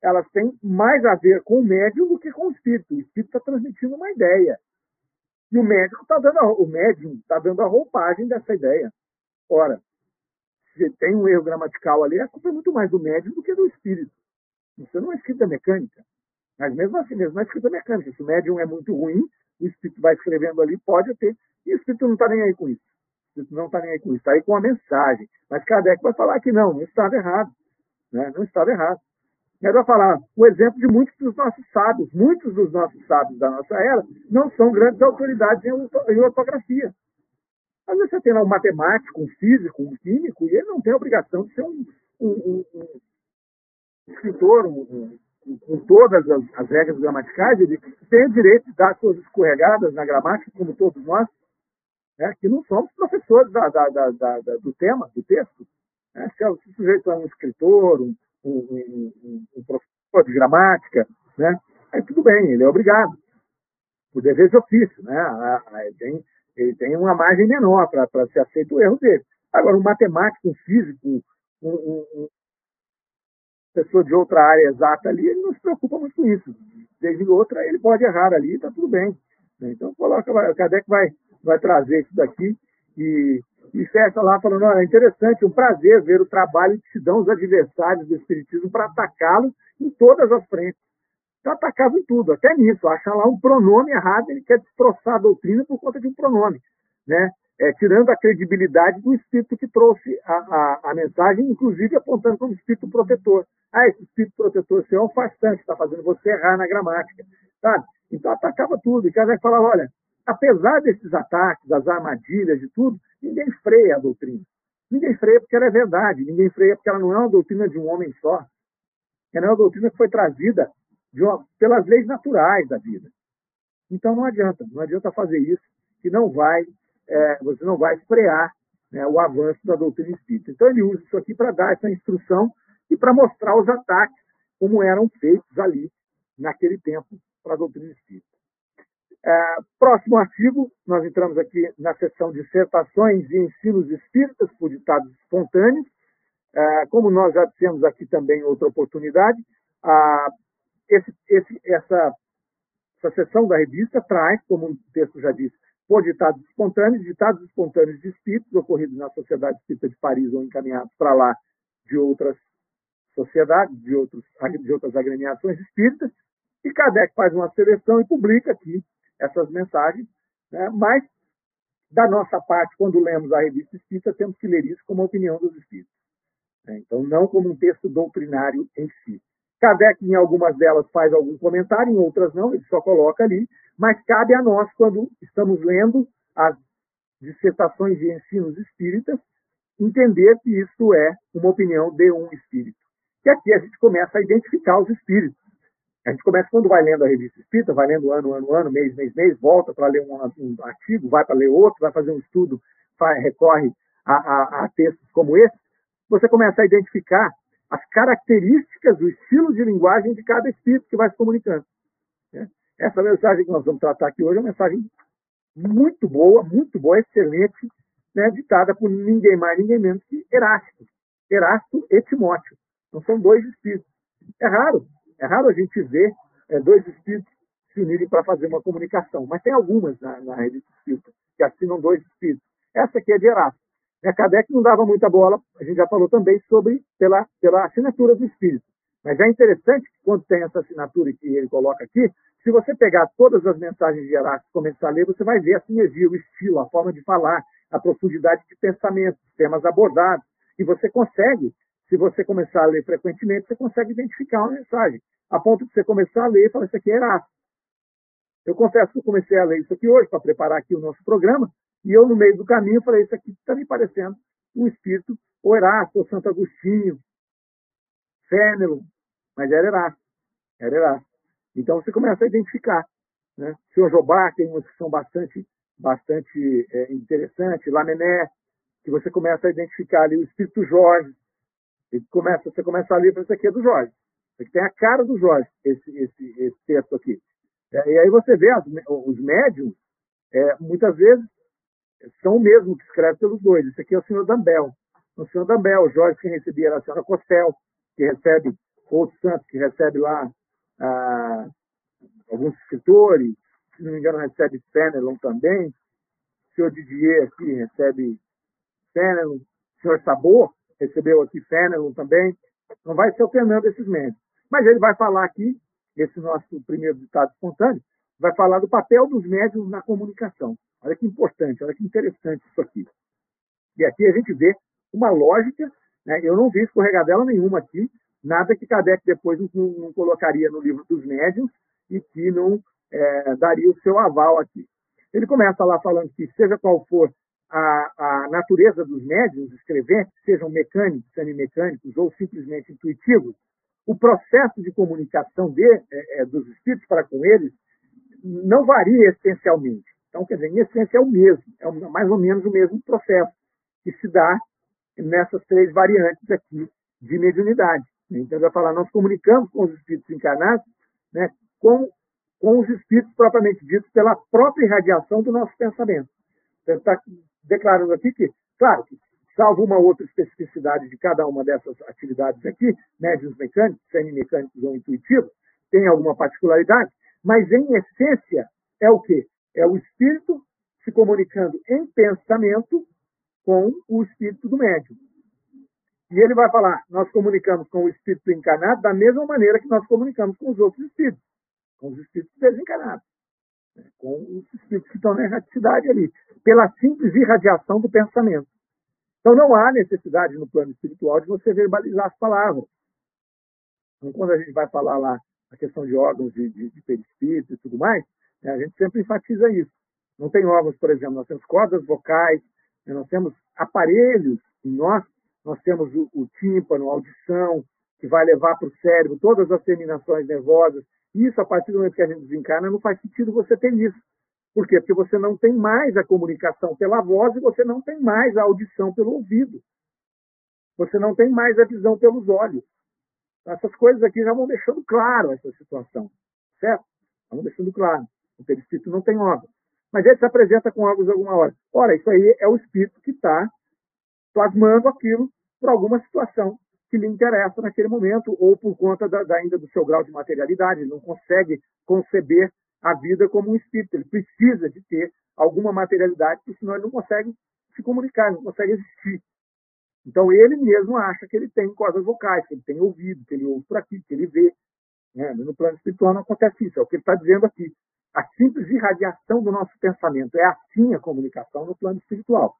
elas têm mais a ver com o médium do que com o espírito. O espírito está transmitindo uma ideia. E o médico está dando a, o médium está dando a roupagem dessa ideia. Ora, se tem um erro gramatical ali, a culpa é muito mais do médium do que do espírito. Isso não é escrita mecânica. Mas mesmo assim, mesmo na escrita mecânica, se o médium é muito ruim, o espírito vai escrevendo ali, pode ter. E o espírito não está nem aí com isso. O espírito não está nem aí com isso, está aí com a mensagem. Mas Kardec vai falar que não, não estava errado. Né? Não estava errado. Ele vai falar o exemplo de muitos dos nossos sábios. Muitos dos nossos sábios da nossa era não são grandes autoridades em ortografia. Às vezes você tem lá um matemático, um físico, um químico, e ele não tem a obrigação de ser um, um, um, um escritor com todas as, as, regras gramaticais, ele tem o direito de dar suas escorregadas na gramática, como todos nós, né, que não somos professores da, da, da, do tema, do texto. Né? Se, o sujeito é um escritor, um, um, um, um professor de gramática, né? aí tudo bem, ele é obrigado, por dever de ofício. Né? Ele, tem, ele tem uma margem menor para ser aceito o erro dele. Agora, um matemático, um físico, um, um pessoa de outra área exata ali, ele não se preocupa muito com isso. Desde outra, ele pode errar ali, está tudo bem. Então, coloca, o Kardec vai, vai trazer isso daqui e e fecha lá falando, é interessante, um prazer ver o trabalho que se dão os adversários do Espiritismo para atacá-lo em todas as frentes. Então atacava em tudo, até nisso, acha lá um pronome errado, ele quer destroçar a doutrina por conta de um pronome, né? É, tirando a credibilidade do espírito que trouxe a, a, a, mensagem, inclusive apontando como espírito protetor. Ah, esse espírito protetor seu é um farsante, está fazendo você errar na gramática. Sabe? Então atacava tudo. E Kardec falava, olha, apesar desses ataques, das armadilhas, de tudo, ninguém freia a doutrina. Ninguém freia porque ela é verdade, ninguém freia porque ela não é uma doutrina de um homem só. Ela é uma doutrina que foi trazida uma, pelas leis naturais da vida. Então não adianta, não adianta fazer isso, que não vai, é, você não vai frear né, o avanço da doutrina espírita. Então ele usa isso aqui para dar essa instrução e para mostrar os ataques como eram feitos ali naquele tempo para a doutrina espírita. É, próximo artigo, nós entramos aqui na seção dissertações e ensinos espíritas por ditados espontâneos. É, como nós já dissemos aqui também outra oportunidade, a, esse, esse, essa, essa seção da revista traz, como o texto já disse, por ditados espontâneos, ditados espontâneos de espíritos ocorridos na Sociedade Espírita de Paris ou encaminhados para lá de outras sociedades, de, outros, de outras agremiações espíritas, e Kardec faz uma seleção e publica aqui essas mensagens, né? mas, da nossa parte, quando lemos a revista espírita, temos que ler isso como a opinião dos espíritos. Né? Então, não como um texto doutrinário em si. Kardec, em algumas delas, faz algum comentário, em outras não, ele só coloca ali, mas cabe a nós, quando estamos lendo as dissertações de ensinos espíritas, entender que isso é uma opinião de um espírito. E aqui a gente começa a identificar os espíritos. A gente começa quando vai lendo a revista Espírita, vai lendo ano, ano, ano, mês, mês, mês, volta para ler um, um, artigo, vai para ler outro, vai fazer um estudo, recorre a, a, a, textos como esse, você começa a identificar as características, o estilo de linguagem de cada espírito que vai se comunicando. Né? Essa mensagem que nós vamos tratar aqui hoje é uma mensagem muito boa, muito boa, excelente, né, ditada por ninguém mais, ninguém menos que Erasto. Erasto e Timóteo. Não são dois espíritos. É raro é raro a gente ver é, dois espíritos se unirem para fazer uma comunicação, mas tem algumas na, na revista espírita que assinam dois espíritos. Essa aqui é de Erasto. É, Kardec não dava muita bola, a gente já falou também sobre pela, pela assinatura do espírito. Mas é interessante que quando tem essa assinatura que ele coloca aqui, se você pegar todas as mensagens de Erasto e começar a ler, você vai ver a sinergia, o estilo, a forma de falar, a profundidade de pensamento, os temas abordados. E você consegue, se você começar a ler frequentemente, você consegue identificar uma mensagem a ponto de você começar a ler e falar, isso aqui é Erasto. Eu confesso que eu comecei a ler isso aqui hoje, para preparar aqui o nosso programa, e eu, no meio do caminho, falei, isso aqui está me parecendo um espírito, ou Erasto, ou Santo Agostinho, Fênelon, mas era Erasto. Era. Então você começa a identificar. Né? O senhor Jobá tem umas que são bastante, bastante é, interessantes. Lamené, que você começa a identificar ali o espírito Jorge. Começa, você começa a ler, isso aqui é do Jorge. Isso aqui tem a cara do Jorge, esse, esse, esse texto aqui. É, e aí você vê as, os médiums, é, muitas vezes, são o mesmo que escreve pelos dois. Esse aqui é o senhor Dambel. O senhor Dambel, o Jorge que recebia era a senhora Costel, que recebe outros santos, que recebe lá ah, alguns escritores, se não me engano, recebe Fenelon também. O senhor Didier aqui recebe Fenelon. O senhor Sabor recebeu aqui Fenelon também. Não vai se alternando esses médios. Mas ele vai falar aqui, esse nosso primeiro ditado espontâneo, vai falar do papel dos médios na comunicação. Olha que importante, olha que interessante isso aqui. E aqui a gente vê uma lógica, né? eu não vi escorregadela nenhuma aqui, nada que Kardec depois não, não colocaria no livro dos médios e que não é, daria o seu aval aqui. Ele começa lá falando que, seja qual for a, a natureza dos médios escreventes, sejam mecânicos, semimecânicos ou simplesmente intuitivos, o processo de comunicação de, é, é, dos espíritos para com eles não varia essencialmente. Então, quer dizer, em essência é o mesmo, é mais ou menos o mesmo processo que se dá nessas três variantes aqui de mediunidade. Então, vai falar, nós comunicamos com os espíritos encarnados né, com, com os espíritos propriamente ditos pela própria irradiação do nosso pensamento. Então, está declarando aqui que, claro, que salvo uma outra especificidade de cada uma dessas atividades aqui, médios mecânicos, semimecânicos ou intuitivos, tem alguma particularidade, mas em essência é o quê? É o espírito se comunicando em pensamento com o espírito do médium. E ele vai falar: nós comunicamos com o espírito encarnado da mesma maneira que nós comunicamos com os outros espíritos, com os espíritos desencarnados, né? com os espíritos que estão na erraticidade ali, pela simples irradiação do pensamento. Então não há necessidade no plano espiritual de você verbalizar as palavras. Então, quando a gente vai falar lá a questão de órgãos de, de, de perispírito e tudo mais, né, a gente sempre enfatiza isso. Não tem órgãos, por exemplo, nós temos cordas vocais, né, nós temos aparelhos em nós, nós temos o, o tímpano, a audição, que vai levar para o cérebro todas as terminações nervosas. Isso, a partir do momento que a gente desencarna, não faz sentido você ter isso. Por quê? Porque você não tem mais a comunicação pela voz e você não tem mais a audição pelo ouvido. Você não tem mais a visão pelos olhos. Essas coisas aqui já vão deixando claro essa situação, certo? Vão deixando claro. O perispírito não tem órgãos. Mas ele se apresenta com órgãos alguma hora. Ora, isso aí é o espírito que está plasmando aquilo por alguma situação que lhe interessa naquele momento, ou por conta da, da, ainda do seu grau de materialidade. Ele não consegue conceber a vida como um espírito. Ele precisa de ter alguma materialidade, porque senão ele não consegue se comunicar, não consegue existir. Então ele mesmo acha que ele tem cordas vocais, que ele tem ouvido, que ele ouve por aqui, que ele vê. Né? No plano espiritual não acontece isso, é o que ele está dizendo aqui. A simples irradiação do nosso pensamento é assim a comunicação no plano espiritual.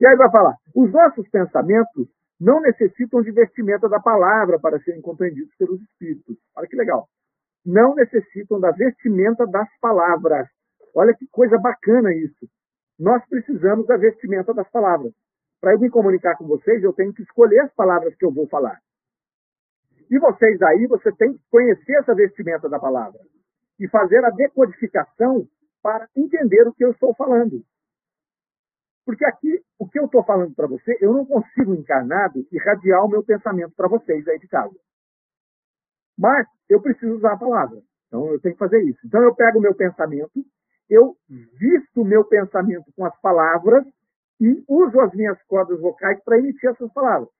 E aí vai falar: os nossos pensamentos não necessitam de vestimenta da palavra para serem compreendidos pelos espíritos. Olha que legal. Não necessitam da vestimenta das palavras. Olha que coisa bacana isso. Nós precisamos da vestimenta das palavras. Para eu me comunicar com vocês, eu tenho que escolher as palavras que eu vou falar. E vocês aí, você tem que conhecer essa vestimenta da palavra e fazer a decodificação para entender o que eu estou falando. Porque aqui, o que eu estou falando para você, eu não consigo encarnado irradiar o meu pensamento para vocês aí de casa. Mas eu preciso usar a palavra. Então eu tenho que fazer isso. Então eu pego o meu pensamento, eu visto o meu pensamento com as palavras e uso as minhas cordas vocais para emitir essas palavras.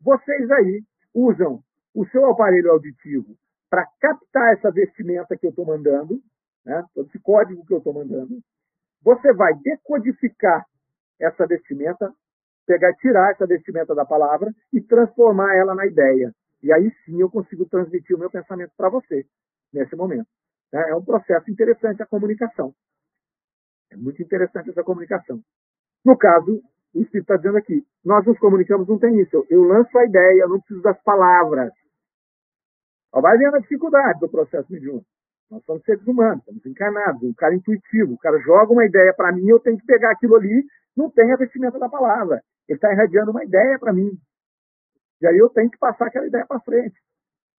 Vocês aí usam o seu aparelho auditivo para captar essa vestimenta que eu estou mandando, né, esse código que eu estou mandando. Você vai decodificar essa vestimenta, pegar, tirar essa vestimenta da palavra e transformar ela na ideia. E aí sim eu consigo transmitir o meu pensamento para você, nesse momento. É um processo interessante a comunicação. É muito interessante essa comunicação. No caso, o Espírito está dizendo aqui, nós nos comunicamos, não tem isso. Eu lanço a ideia, eu não preciso das palavras. Vai vendo a dificuldade do processo mediúnico. Nós somos seres humanos, estamos encarnados, um cara intuitivo. O cara joga uma ideia para mim, eu tenho que pegar aquilo ali, não tem a vestimenta da palavra. Ele está irradiando uma ideia para mim. E aí eu tenho que passar aquela ideia para frente.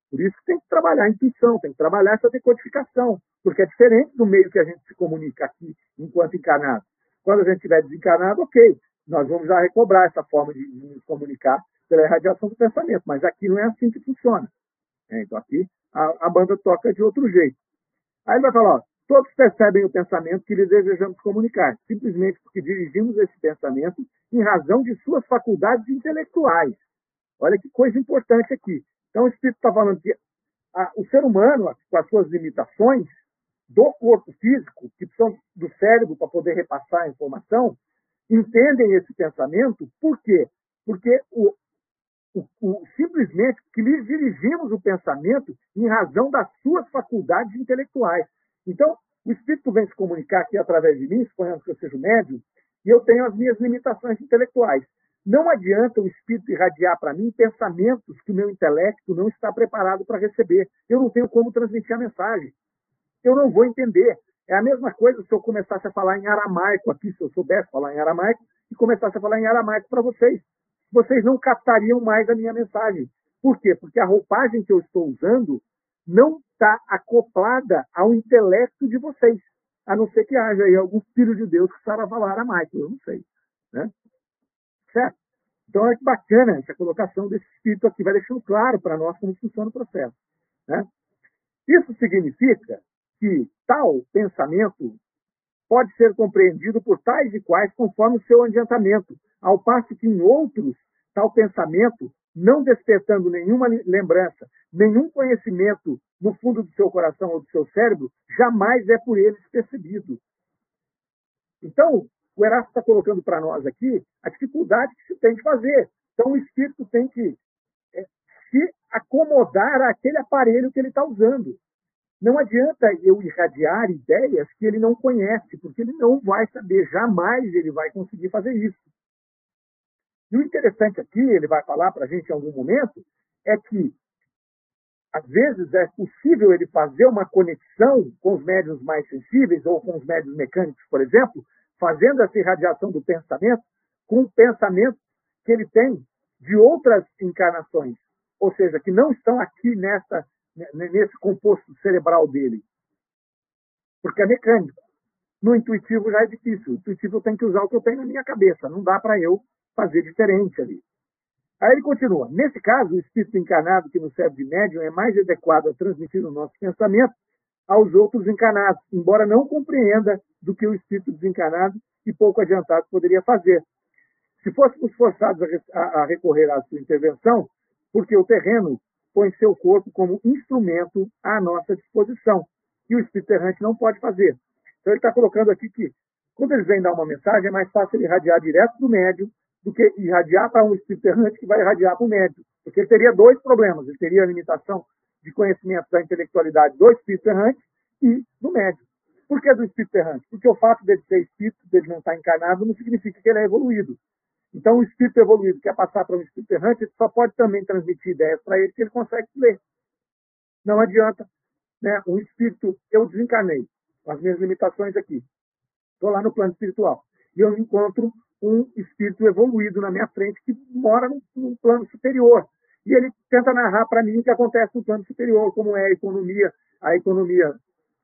Por isso que tem que trabalhar a intuição, tem que trabalhar essa decodificação. porque é diferente do meio que a gente se comunica aqui enquanto encarnado. Quando a gente estiver desencarnado, ok, nós vamos já recobrar essa forma de nos comunicar pela irradiação do pensamento, mas aqui não é assim que funciona. É, então aqui a, a, banda toca de outro jeito. Aí ele vai falar, ó, todos percebem o pensamento que lhes desejamos comunicar, simplesmente porque dirigimos esse pensamento em razão de suas faculdades intelectuais. Olha que coisa importante aqui. Então o Espírito está falando que a, o ser humano, com as suas limitações do corpo físico, que são do cérebro para poder repassar a informação, entendem esse pensamento, por quê? Porque o, o, o, simplesmente que lhes dirigimos o pensamento em razão das suas faculdades intelectuais. Então, o Espírito vem se comunicar aqui através de mim, suponhamos que eu seja médium, e eu tenho as minhas limitações intelectuais. Não adianta o Espírito irradiar para mim pensamentos que o meu intelecto não está preparado para receber. Eu não tenho como transmitir a mensagem. Eu não vou entender. É a mesma coisa se eu começasse a falar em aramaico aqui, se eu soubesse falar em aramaico, e começasse a falar em aramaico para vocês. Vocês não captariam mais a minha mensagem. Por quê? Porque a roupagem que eu estou usando não está acoplada ao intelecto de vocês. A não ser que haja aí algum filho de Deus que saiba falar aramaico, eu não sei. Né? Certo? Então é bacana essa colocação desse espírito aqui, vai deixando claro para nós como funciona o processo. Né? Isso significa que tal pensamento pode ser compreendido por tais e quais conforme o seu adiantamento, ao passo que em outros, tal pensamento, não despertando nenhuma lembrança, nenhum conhecimento no fundo do seu coração ou do seu cérebro, jamais é por eles percebido. Então, o Erasto está colocando para nós aqui a dificuldade que se tem de fazer. Então, o espírito tem que é, se acomodar àquele aparelho que ele está usando. Não adianta eu irradiar ideias que ele não conhece, porque ele não vai saber, jamais ele vai conseguir fazer isso. E o interessante aqui, ele vai falar para a gente em algum momento, é que às vezes é possível ele fazer uma conexão com os médios mais sensíveis ou com os médios mecânicos, por exemplo, fazendo essa irradiação do pensamento com o pensamento que ele tem de outras encarnações, ou seja, que não estão aqui nessa nesse composto cerebral dele. Porque é mecânico. No intuitivo já é difícil. O intuitivo eu tenho que usar o que eu tenho na minha cabeça. Não dá para eu fazer diferente ali. Aí ele continua. Nesse caso, o espírito encarnado que nos serve de médium é mais adequado a transmitir o nosso pensamento aos outros encarnados, embora não compreenda do que o espírito desencarnado e pouco adiantado poderia fazer. Se fôssemos forçados a, a, a recorrer à sua intervenção, porque o terreno põe seu corpo como instrumento à nossa disposição. E o Espírito Errante não pode fazer. Então ele está colocando aqui que, quando eles vêm dar uma mensagem, é mais fácil ele irradiar direto do médium do que irradiar para um Espírito Errante que vai irradiar para o médium. Porque ele teria dois problemas. Ele teria a limitação de conhecimento da intelectualidade do Espírito Errante e do médium. Por que do Espírito Errante? Porque o fato dele ser espírito, dele não estar encarnado, não significa que ele é evoluído. Então, o espírito evoluído quer passar para um espírito errante, ele só pode também transmitir ideias para ele que ele consegue ler. Não adianta. Né? Um espírito, eu desencarnei, com as minhas limitações aqui. Estou lá no plano espiritual. E eu encontro um espírito evoluído na minha frente que mora num, plano superior. E ele tenta narrar para mim o que acontece no plano superior, como é a economia, a economia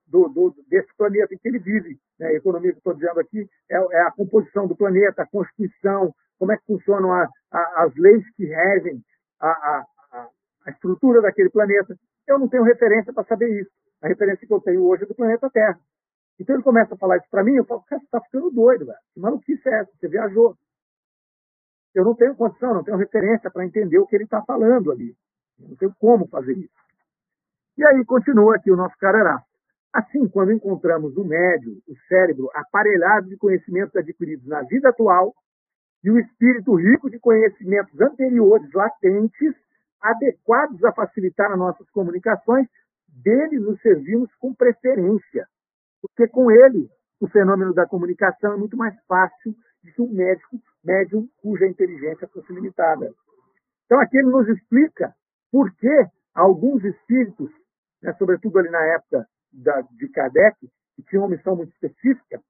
do, do, desse planeta em que ele vive. Né? A economia que estou dizendo aqui é, é, a composição do planeta, a constituição, como é que funcionam a, a, as leis que regem a, a, estrutura daquele planeta. Eu não tenho referência para saber isso. A referência que eu tenho hoje é do planeta Terra. Então ele começa a falar isso para mim, eu falo, cara, você está ficando doido, velho. Que maluquice é essa? Você viajou. Eu não tenho condição, não tenho referência para entender o que ele está falando ali. Eu não tenho como fazer isso. E aí continua aqui o nosso cara Assim, quando encontramos no médio o cérebro aparelhado de conhecimentos adquiridos na vida atual, e o espírito rico de conhecimentos anteriores, latentes, adequados a facilitar as nossas comunicações, dele nos servimos com preferência. Porque com ele, o fenômeno da comunicação é muito mais fácil do que um médico, médium cuja inteligência fosse limitada. Então, aqui ele nos explica por que alguns espíritos, né, sobretudo ali na época da, de Kardec, que tinham uma missão muito específica,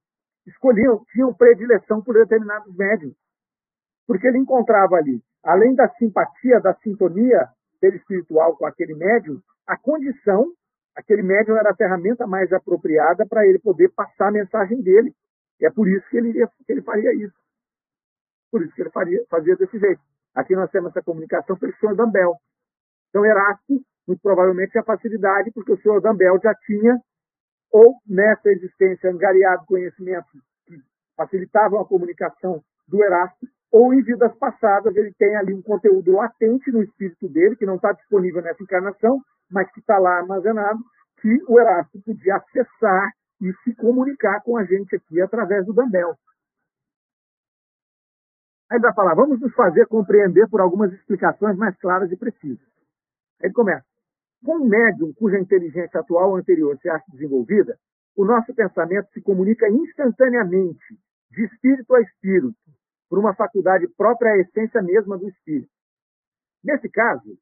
escolhiam, tinham predileção por determinados médiums porque ele encontrava ali, além da simpatia, da sintonia espiritual com aquele médium, a condição aquele médium era a ferramenta mais apropriada para ele poder passar a mensagem dele. E é por isso que ele, que ele faria isso. Por isso que ele faria, fazia desse jeito. Aqui nós temos essa comunicação pelo senhor Dambel. Então, Erasto, muito provavelmente, tinha facilidade, porque o senhor Dambel já tinha, ou nessa existência, angariado conhecimentos que facilitavam a comunicação do Erasto, ou em vidas passadas ele tem ali um conteúdo latente no espírito dele, que não está disponível nessa encarnação, mas que está lá armazenado, que o Erasto podia acessar e se comunicar com a gente aqui através do Dambel. Aí ele vai falar, vamos nos fazer compreender por algumas explicações mais claras e precisas. Aí ele começa. Com um médium cuja inteligência atual ou anterior se acha desenvolvida, o nosso pensamento se comunica instantaneamente, de espírito a espírito, por uma faculdade própria à essência mesma do espírito. Nesse caso,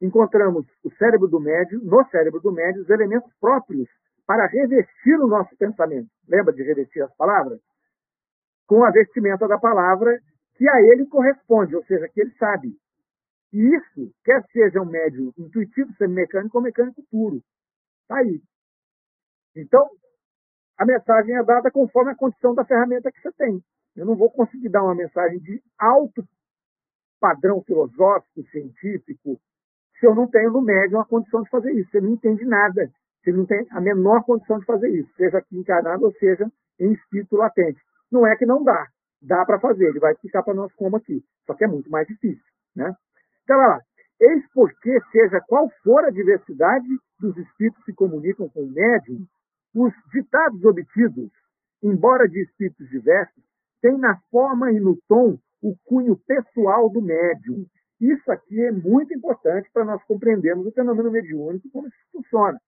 encontramos o cérebro do médium, no cérebro do médium, os elementos próprios para revestir o nosso pensamento. Lembra de revestir as palavras? Com a vestimenta da palavra que a ele corresponde, ou seja, que ele sabe. E isso, quer seja um médio intuitivo, semimecânico ou mecânico puro. Está aí. Então, a mensagem é dada conforme a condição da ferramenta que você tem. Eu não vou conseguir dar uma mensagem de alto padrão filosófico, científico, se eu não tenho no médium a condição de fazer isso. Você não entende nada. Você não tem a menor condição de fazer isso, seja aqui encarnado ou seja em espírito latente. Não é que não dá. Dá para fazer. Ele vai explicar para nós como aqui. Só que é muito mais difícil. Né? Então, lá. Eis porque, seja qual for a diversidade dos espíritos que comunicam com o médium, os ditados obtidos, embora de espíritos diversos, têm na forma e no tom o cunho pessoal do médium. Isso aqui é muito importante para nós compreendermos o fenômeno mediúnico e como isso funciona.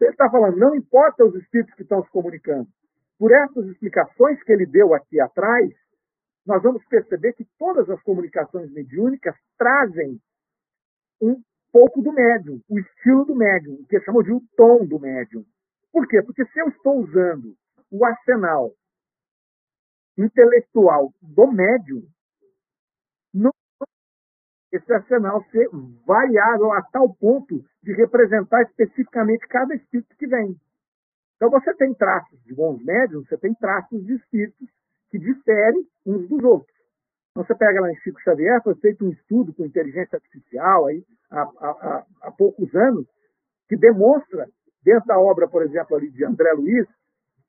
Ele está falando, não importa os espíritos que estão se comunicando. Por essas explicações que ele deu aqui atrás, nós vamos perceber que todas as comunicações mediúnicas trazem um pouco do médium, o estilo do médium, que chamam de o tom do médium. Por quê? Porque se eu estou usando o arsenal intelectual do médium, não esse arsenal ser variável a tal ponto de representar especificamente cada espírito que vem. Então você tem traços de bons médiums, você tem traços de espíritos que diferem uns dos outros. Então você pega lá em Chico Xavier, foi feito um estudo com inteligência artificial aí, há, há, há poucos anos, que demonstra, dentro da obra, por exemplo, ali de André Luiz,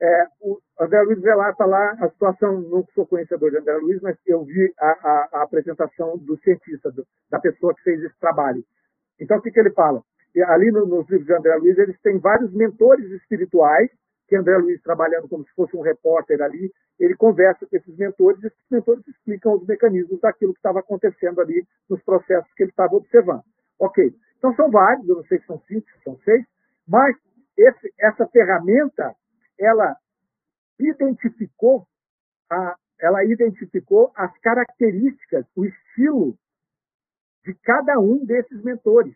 é, o André Luiz relata lá a situação, não sou conhecedor de André Luiz, mas eu vi a, a, a apresentação do cientista, do, da pessoa que fez esse trabalho. Então, o que, que ele fala? E ali no, nos livros de André Luiz, eles têm vários mentores espirituais, que André Luiz, trabalhando como se fosse um repórter ali, ele conversa com esses mentores, e esses mentores explicam os mecanismos daquilo que estava acontecendo ali nos processos que ele estava observando. Ok, então são vários, eu não sei se são cinco, se são seis, mas esse, essa ferramenta ela identificou a, ela identificou as características, o estilo de cada um desses mentores.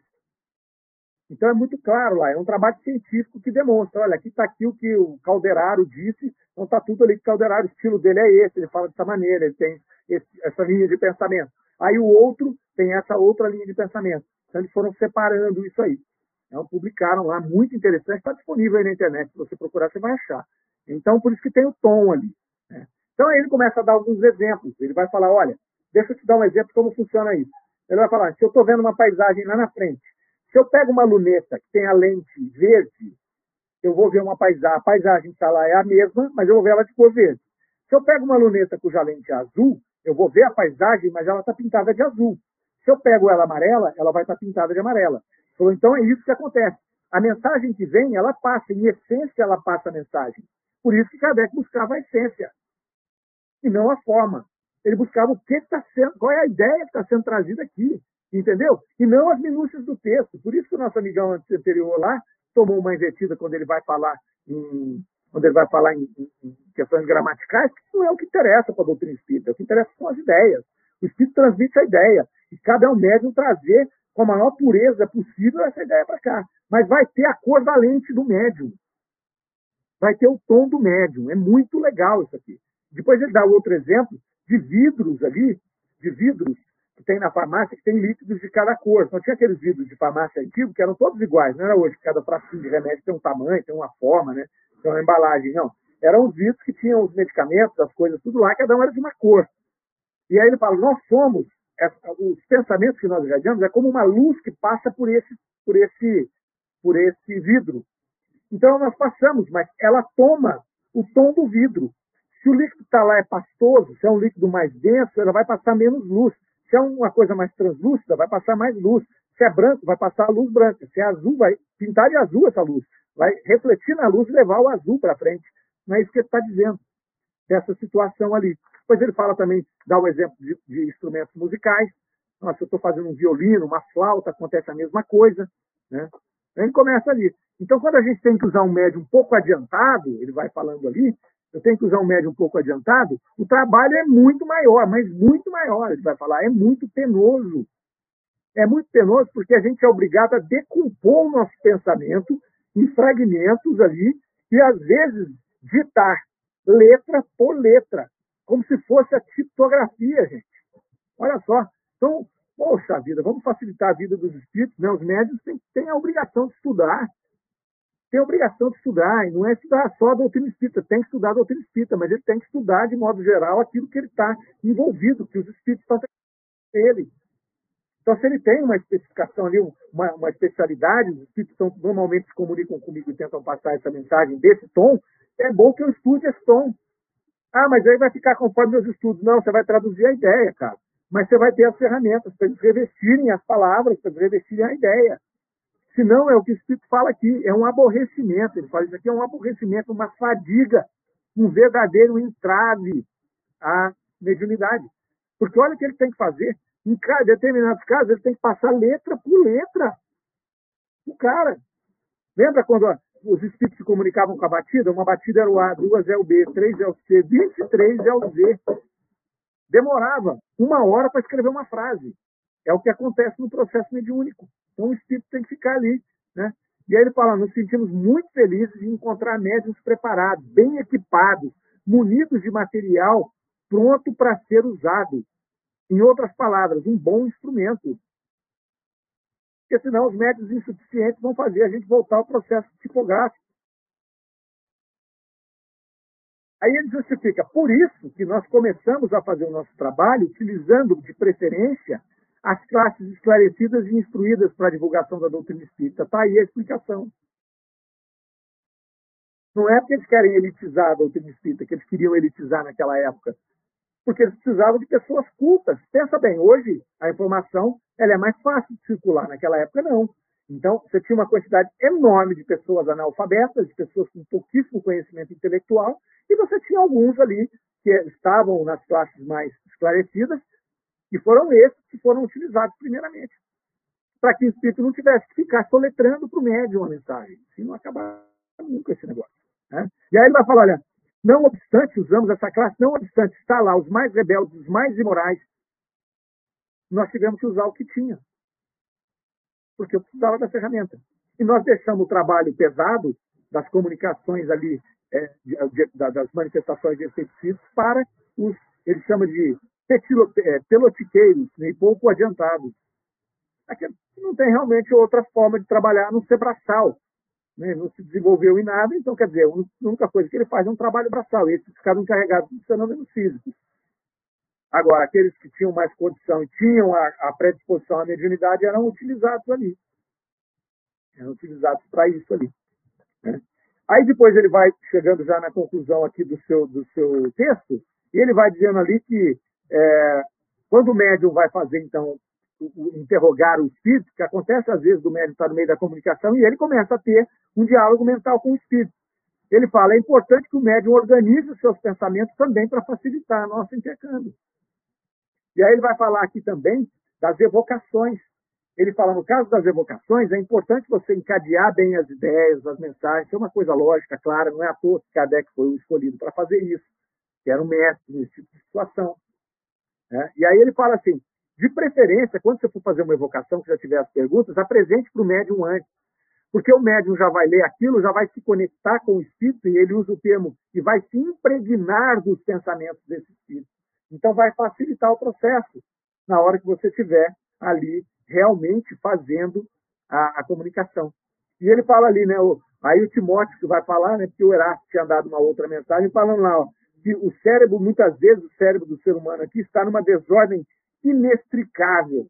Então é muito claro lá, é um trabalho científico que demonstra, olha, aqui está aqui o que o Calderaro disse, então está tudo ali que o Calderaro, o estilo dele é esse, ele fala dessa maneira, ele tem esse, essa linha de pensamento. Aí o outro tem essa outra linha de pensamento. Então eles foram separando isso aí. Então, publicaram lá, muito interessante, está disponível aí na internet, se você procurar você vai achar. Então, por isso que tem o tom ali. Né? Então, aí ele começa a dar alguns exemplos. Ele vai falar, olha, deixa eu te dar um exemplo de como funciona isso. Ele vai falar, se eu estou vendo uma paisagem lá na frente, se eu pego uma luneta que tem a lente verde, eu vou ver uma paisagem, a paisagem que está lá é a mesma, mas eu vou ver ela de cor verde. Se eu pego uma luneta cuja lente é azul, eu vou ver a paisagem, mas ela está pintada de azul. Se eu pego ela amarela, ela vai estar tá pintada de amarela. Então é isso que acontece. A mensagem que vem, ela passa, em essência, ela passa a mensagem. Por isso que Kardec buscava a essência, e não a forma. Ele buscava o que está sendo, qual é a ideia que está sendo trazida aqui, entendeu? E não as minúcias do texto. Por isso que o nosso amigão anterior lá tomou uma invertida quando ele vai falar em, quando ele vai falar em, em questões gramaticais, que não é o que interessa para a doutrina espírita, o que interessa são as ideias. O espírito transmite a ideia, e cabe ao médium trazer com a maior pureza possível essa ideia para cá. Mas vai ter a cor da lente do médium. Vai ter o tom do médium. É muito legal isso aqui. Depois ele dá outro exemplo de vidros ali, de vidros que tem na farmácia que tem líquidos de cada cor. Então tinha aqueles vidros de farmácia antigo que eram todos iguais, não era hoje, cada frasquinho de remédio tem um tamanho, tem uma forma, né? tem uma embalagem, não. Eram os vidros que tinham os medicamentos, as coisas, tudo lá, cada um era de uma cor. E aí ele fala, nós somos, os pensamentos que nós irradiamos é como uma luz que passa por esse, por esse, por esse vidro. Então nós passamos, mas ela toma o tom do vidro. Se o líquido está lá é pastoso, se é um líquido mais denso, ela vai passar menos luz. Se é uma coisa mais translúcida, vai passar mais luz. Se é branco, vai passar a luz branca. Se é azul, vai pintar de azul essa luz. Vai refletir na luz e levar o azul para frente. Não é isso que ele está dizendo, dessa situação ali. Depois ele fala também, dá o exemplo de, de instrumentos musicais. Nossa, eu estou fazendo um violino, uma flauta, acontece a mesma coisa. Né? Ele começa ali. Então, quando a gente tem que usar um médio um pouco adiantado, ele vai falando ali, eu tenho que usar um médio um pouco adiantado, o trabalho é muito maior, mas muito maior, ele vai falar, é muito penoso. É muito penoso porque a gente é obrigado a decompor o nosso pensamento em fragmentos ali e, às vezes, ditar letra por letra, como se fosse a tipografia, gente. Olha só. Então, poxa vida, vamos facilitar a vida dos espíritos, né? Os médios têm, têm a obrigação de estudar, tem a obrigação de estudar, e não é estudar só a doutrina espírita, tem que estudar a doutrina espírita, mas ele tem que estudar, de modo geral, aquilo que ele está envolvido, que os espíritos estão ele. Então, se ele tem uma especificação ali, uma, uma especialidade, os espíritos normalmente se comunicam comigo e tentam passar essa mensagem desse tom, é bom que eu estude esse tom. Ah, mas aí vai ficar conforme meus estudos. Não, você vai traduzir a ideia, cara. Mas você vai ter as ferramentas para eles revestirem as palavras, para eles revestirem a ideia. Senão é o que o Espírito fala aqui, é um aborrecimento. Ele fala isso aqui é um aborrecimento, uma fadiga, um verdadeiro entrave à mediunidade. Porque olha o que ele tem que fazer. Em determinados casos, ele tem que passar letra por letra. O cara. Lembra quando os espíritos se comunicavam com a batida? Uma batida era o A, duas é o B, três é o C, 23 é o Z. Demorava uma hora para escrever uma frase. É o que acontece no processo mediúnico. Então o espírito tem que ficar ali. Né? E aí ele fala: nos sentimos muito felizes de encontrar médiums preparados, bem equipados, munidos de material pronto para ser usado. Em outras palavras, um bom instrumento. Porque senão os médios insuficientes vão fazer a gente voltar ao processo tipográfico. Aí ele justifica, por isso que nós começamos a fazer o nosso trabalho utilizando, de preferência, as classes esclarecidas e instruídas para a divulgação da doutrina espírita. Está aí a explicação. Não é porque eles querem elitizar a doutrina espírita, que eles queriam elitizar naquela época, porque eles precisavam de pessoas cultas. Pensa bem, hoje a informação ela é mais fácil de circular, naquela época não. Então, você tinha uma quantidade enorme de pessoas analfabetas, de pessoas com pouquíssimo conhecimento intelectual, e você tinha alguns ali que estavam nas classes mais esclarecidas, e foram esses que foram utilizados primeiramente. Para que o espírito não tivesse que ficar soletrando para o médium a mensagem. Assim não acaba nunca esse negócio. Né? E aí ele vai falar: olha, não obstante, usamos essa classe, não obstante está lá os mais rebeldes, os mais imorais, nós tivemos que usar o que tinha. Porque eu precisava da ferramenta. E nós deixamos o trabalho pesado das comunicações ali, é, de, de, das manifestações de efeitos para os, ele chama de é, pelotiqueiros, nem né, pouco adiantados. Aqui não tem realmente outra forma de trabalhar, não ser braçal né, não se desenvolveu em nada, então, quer dizer, a única coisa que ele faz é um trabalho braçal, esses ficaram encarregados dos fenômenos físicos. Agora, aqueles que tinham mais condição e tinham a, a predisposição à mediunidade eram utilizados ali. Eram utilizados para isso ali. Né? Aí depois ele vai chegando já na conclusão aqui do seu, do seu texto, e ele vai dizendo ali que é, quando o médium vai fazer, então, interrogar o espírito, que acontece às vezes do médium estar no meio da comunicação, e ele começa a ter um diálogo mental com o espírito. Ele fala, é importante que o médium organize os seus pensamentos também para facilitar nosso intercâmbio. E aí ele vai falar aqui também das evocações. Ele fala, no caso das evocações, é importante você encadear bem as ideias, as mensagens, é uma coisa lógica, clara, não é à toa que Kardec foi o escolhido para fazer isso, que era um mestre nesse tipo de situação. É? E aí ele fala assim, de preferência, quando você for fazer uma evocação, que já tiver as perguntas, apresente para o médium antes. Porque o médium já vai ler aquilo, já vai se conectar com o espírito, e ele usa o termo, e vai se impregnar dos pensamentos desse espírito. Então vai facilitar o processo. na hora que você estiver ali realmente fazendo a, a, comunicação. E ele fala ali, né? O, aí o Timóteo que vai falar, né? Porque o Erasto tinha dado uma outra mensagem falando lá, ó, que o cérebro, muitas vezes, o cérebro do ser humano aqui está numa desordem inextricável.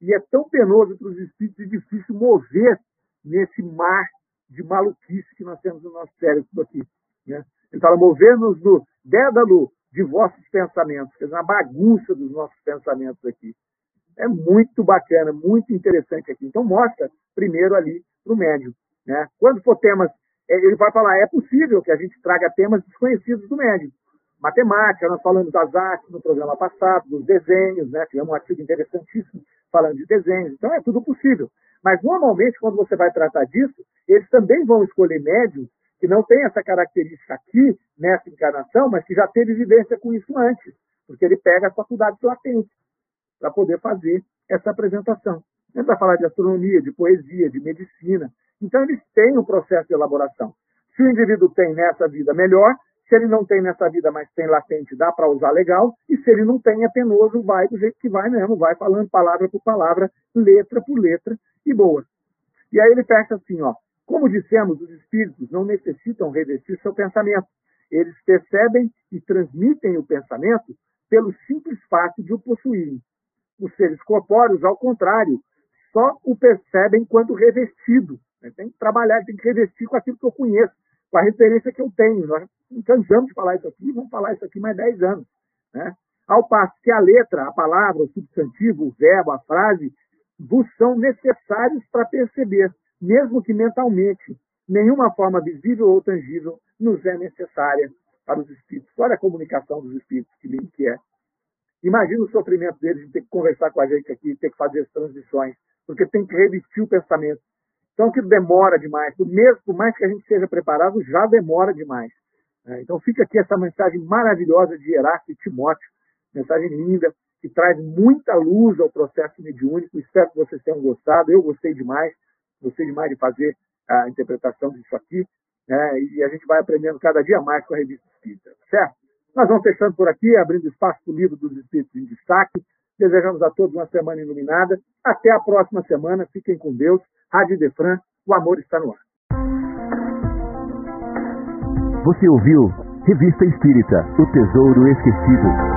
E é tão penoso para os espíritos e difícil mover nesse mar de maluquice que nós temos no nosso cérebro aqui. Né? Ele fala, mover-nos no dédalo de vossos pensamentos, quer dizer, uma bagunça dos nossos pensamentos aqui. É muito bacana, muito interessante aqui. Então mostra primeiro ali para o médium. Né? Quando for temas, é, ele vai falar, é possível que a gente traga temas desconhecidos do médium. Matemática, nós falamos das artes no programa passado, dos desenhos, né? tivemos um artigo interessantíssimo falando de desenhos, então é tudo possível. Mas normalmente, quando você vai tratar disso, eles também vão escolher médiums que não tem essa característica aqui, nessa encarnação, mas que já teve vivência com isso antes, porque ele pega as faculdades latentes para poder fazer essa apresentação. Ele vai falar de astronomia, de poesia, de medicina. Então, eles têm um processo de elaboração. Se o indivíduo tem nessa vida, melhor. Se ele não tem nessa vida, mas tem latente, dá para usar legal. E se ele não tem, é penoso, vai do jeito que vai mesmo, vai falando palavra por palavra, letra por letra, e boa. E aí ele fecha assim, ó. Como dissemos, os espíritos não necessitam revestir seu pensamento. Eles percebem e transmitem o pensamento pelo simples fato de o possuírem. Os seres corpóreos, ao contrário, só o percebem quando revestido. Tem que trabalhar, tem que revestir com aquilo que eu conheço, com a referência que eu tenho. Nós cansamos de falar isso aqui, vamos falar isso aqui mais 10 anos. Né? Ao passo que a letra, a palavra, o substantivo, o verbo, a frase, vos são necessários para perceber mesmo que mentalmente, nenhuma forma visível ou tangível nos é necessária para os espíritos. Olha a comunicação dos espíritos, que lindo que é. Imagina o sofrimento deles de ter que conversar com a gente aqui, ter que fazer as transições, porque tem que revestir o pensamento. Então, que demora demais. Por, mais que a gente seja preparado, já demora demais. É, então, fica aqui essa mensagem maravilhosa de Heráclito e Timóteo, mensagem linda, que traz muita luz ao processo mediúnico. Espero que vocês tenham gostado. Eu gostei demais gostei demais de fazer a interpretação disso aqui, né, e a gente vai aprendendo cada dia mais com a revista Espírita, certo? Nós vamos fechando por aqui, abrindo espaço para o livro dos Espíritos em Destaque. Desejamos a todos uma semana iluminada. Até a próxima semana. Fiquem com Deus. Rádio Defran, o amor está no ar. Você ouviu Revista Espírita, O Tesouro Esquecido.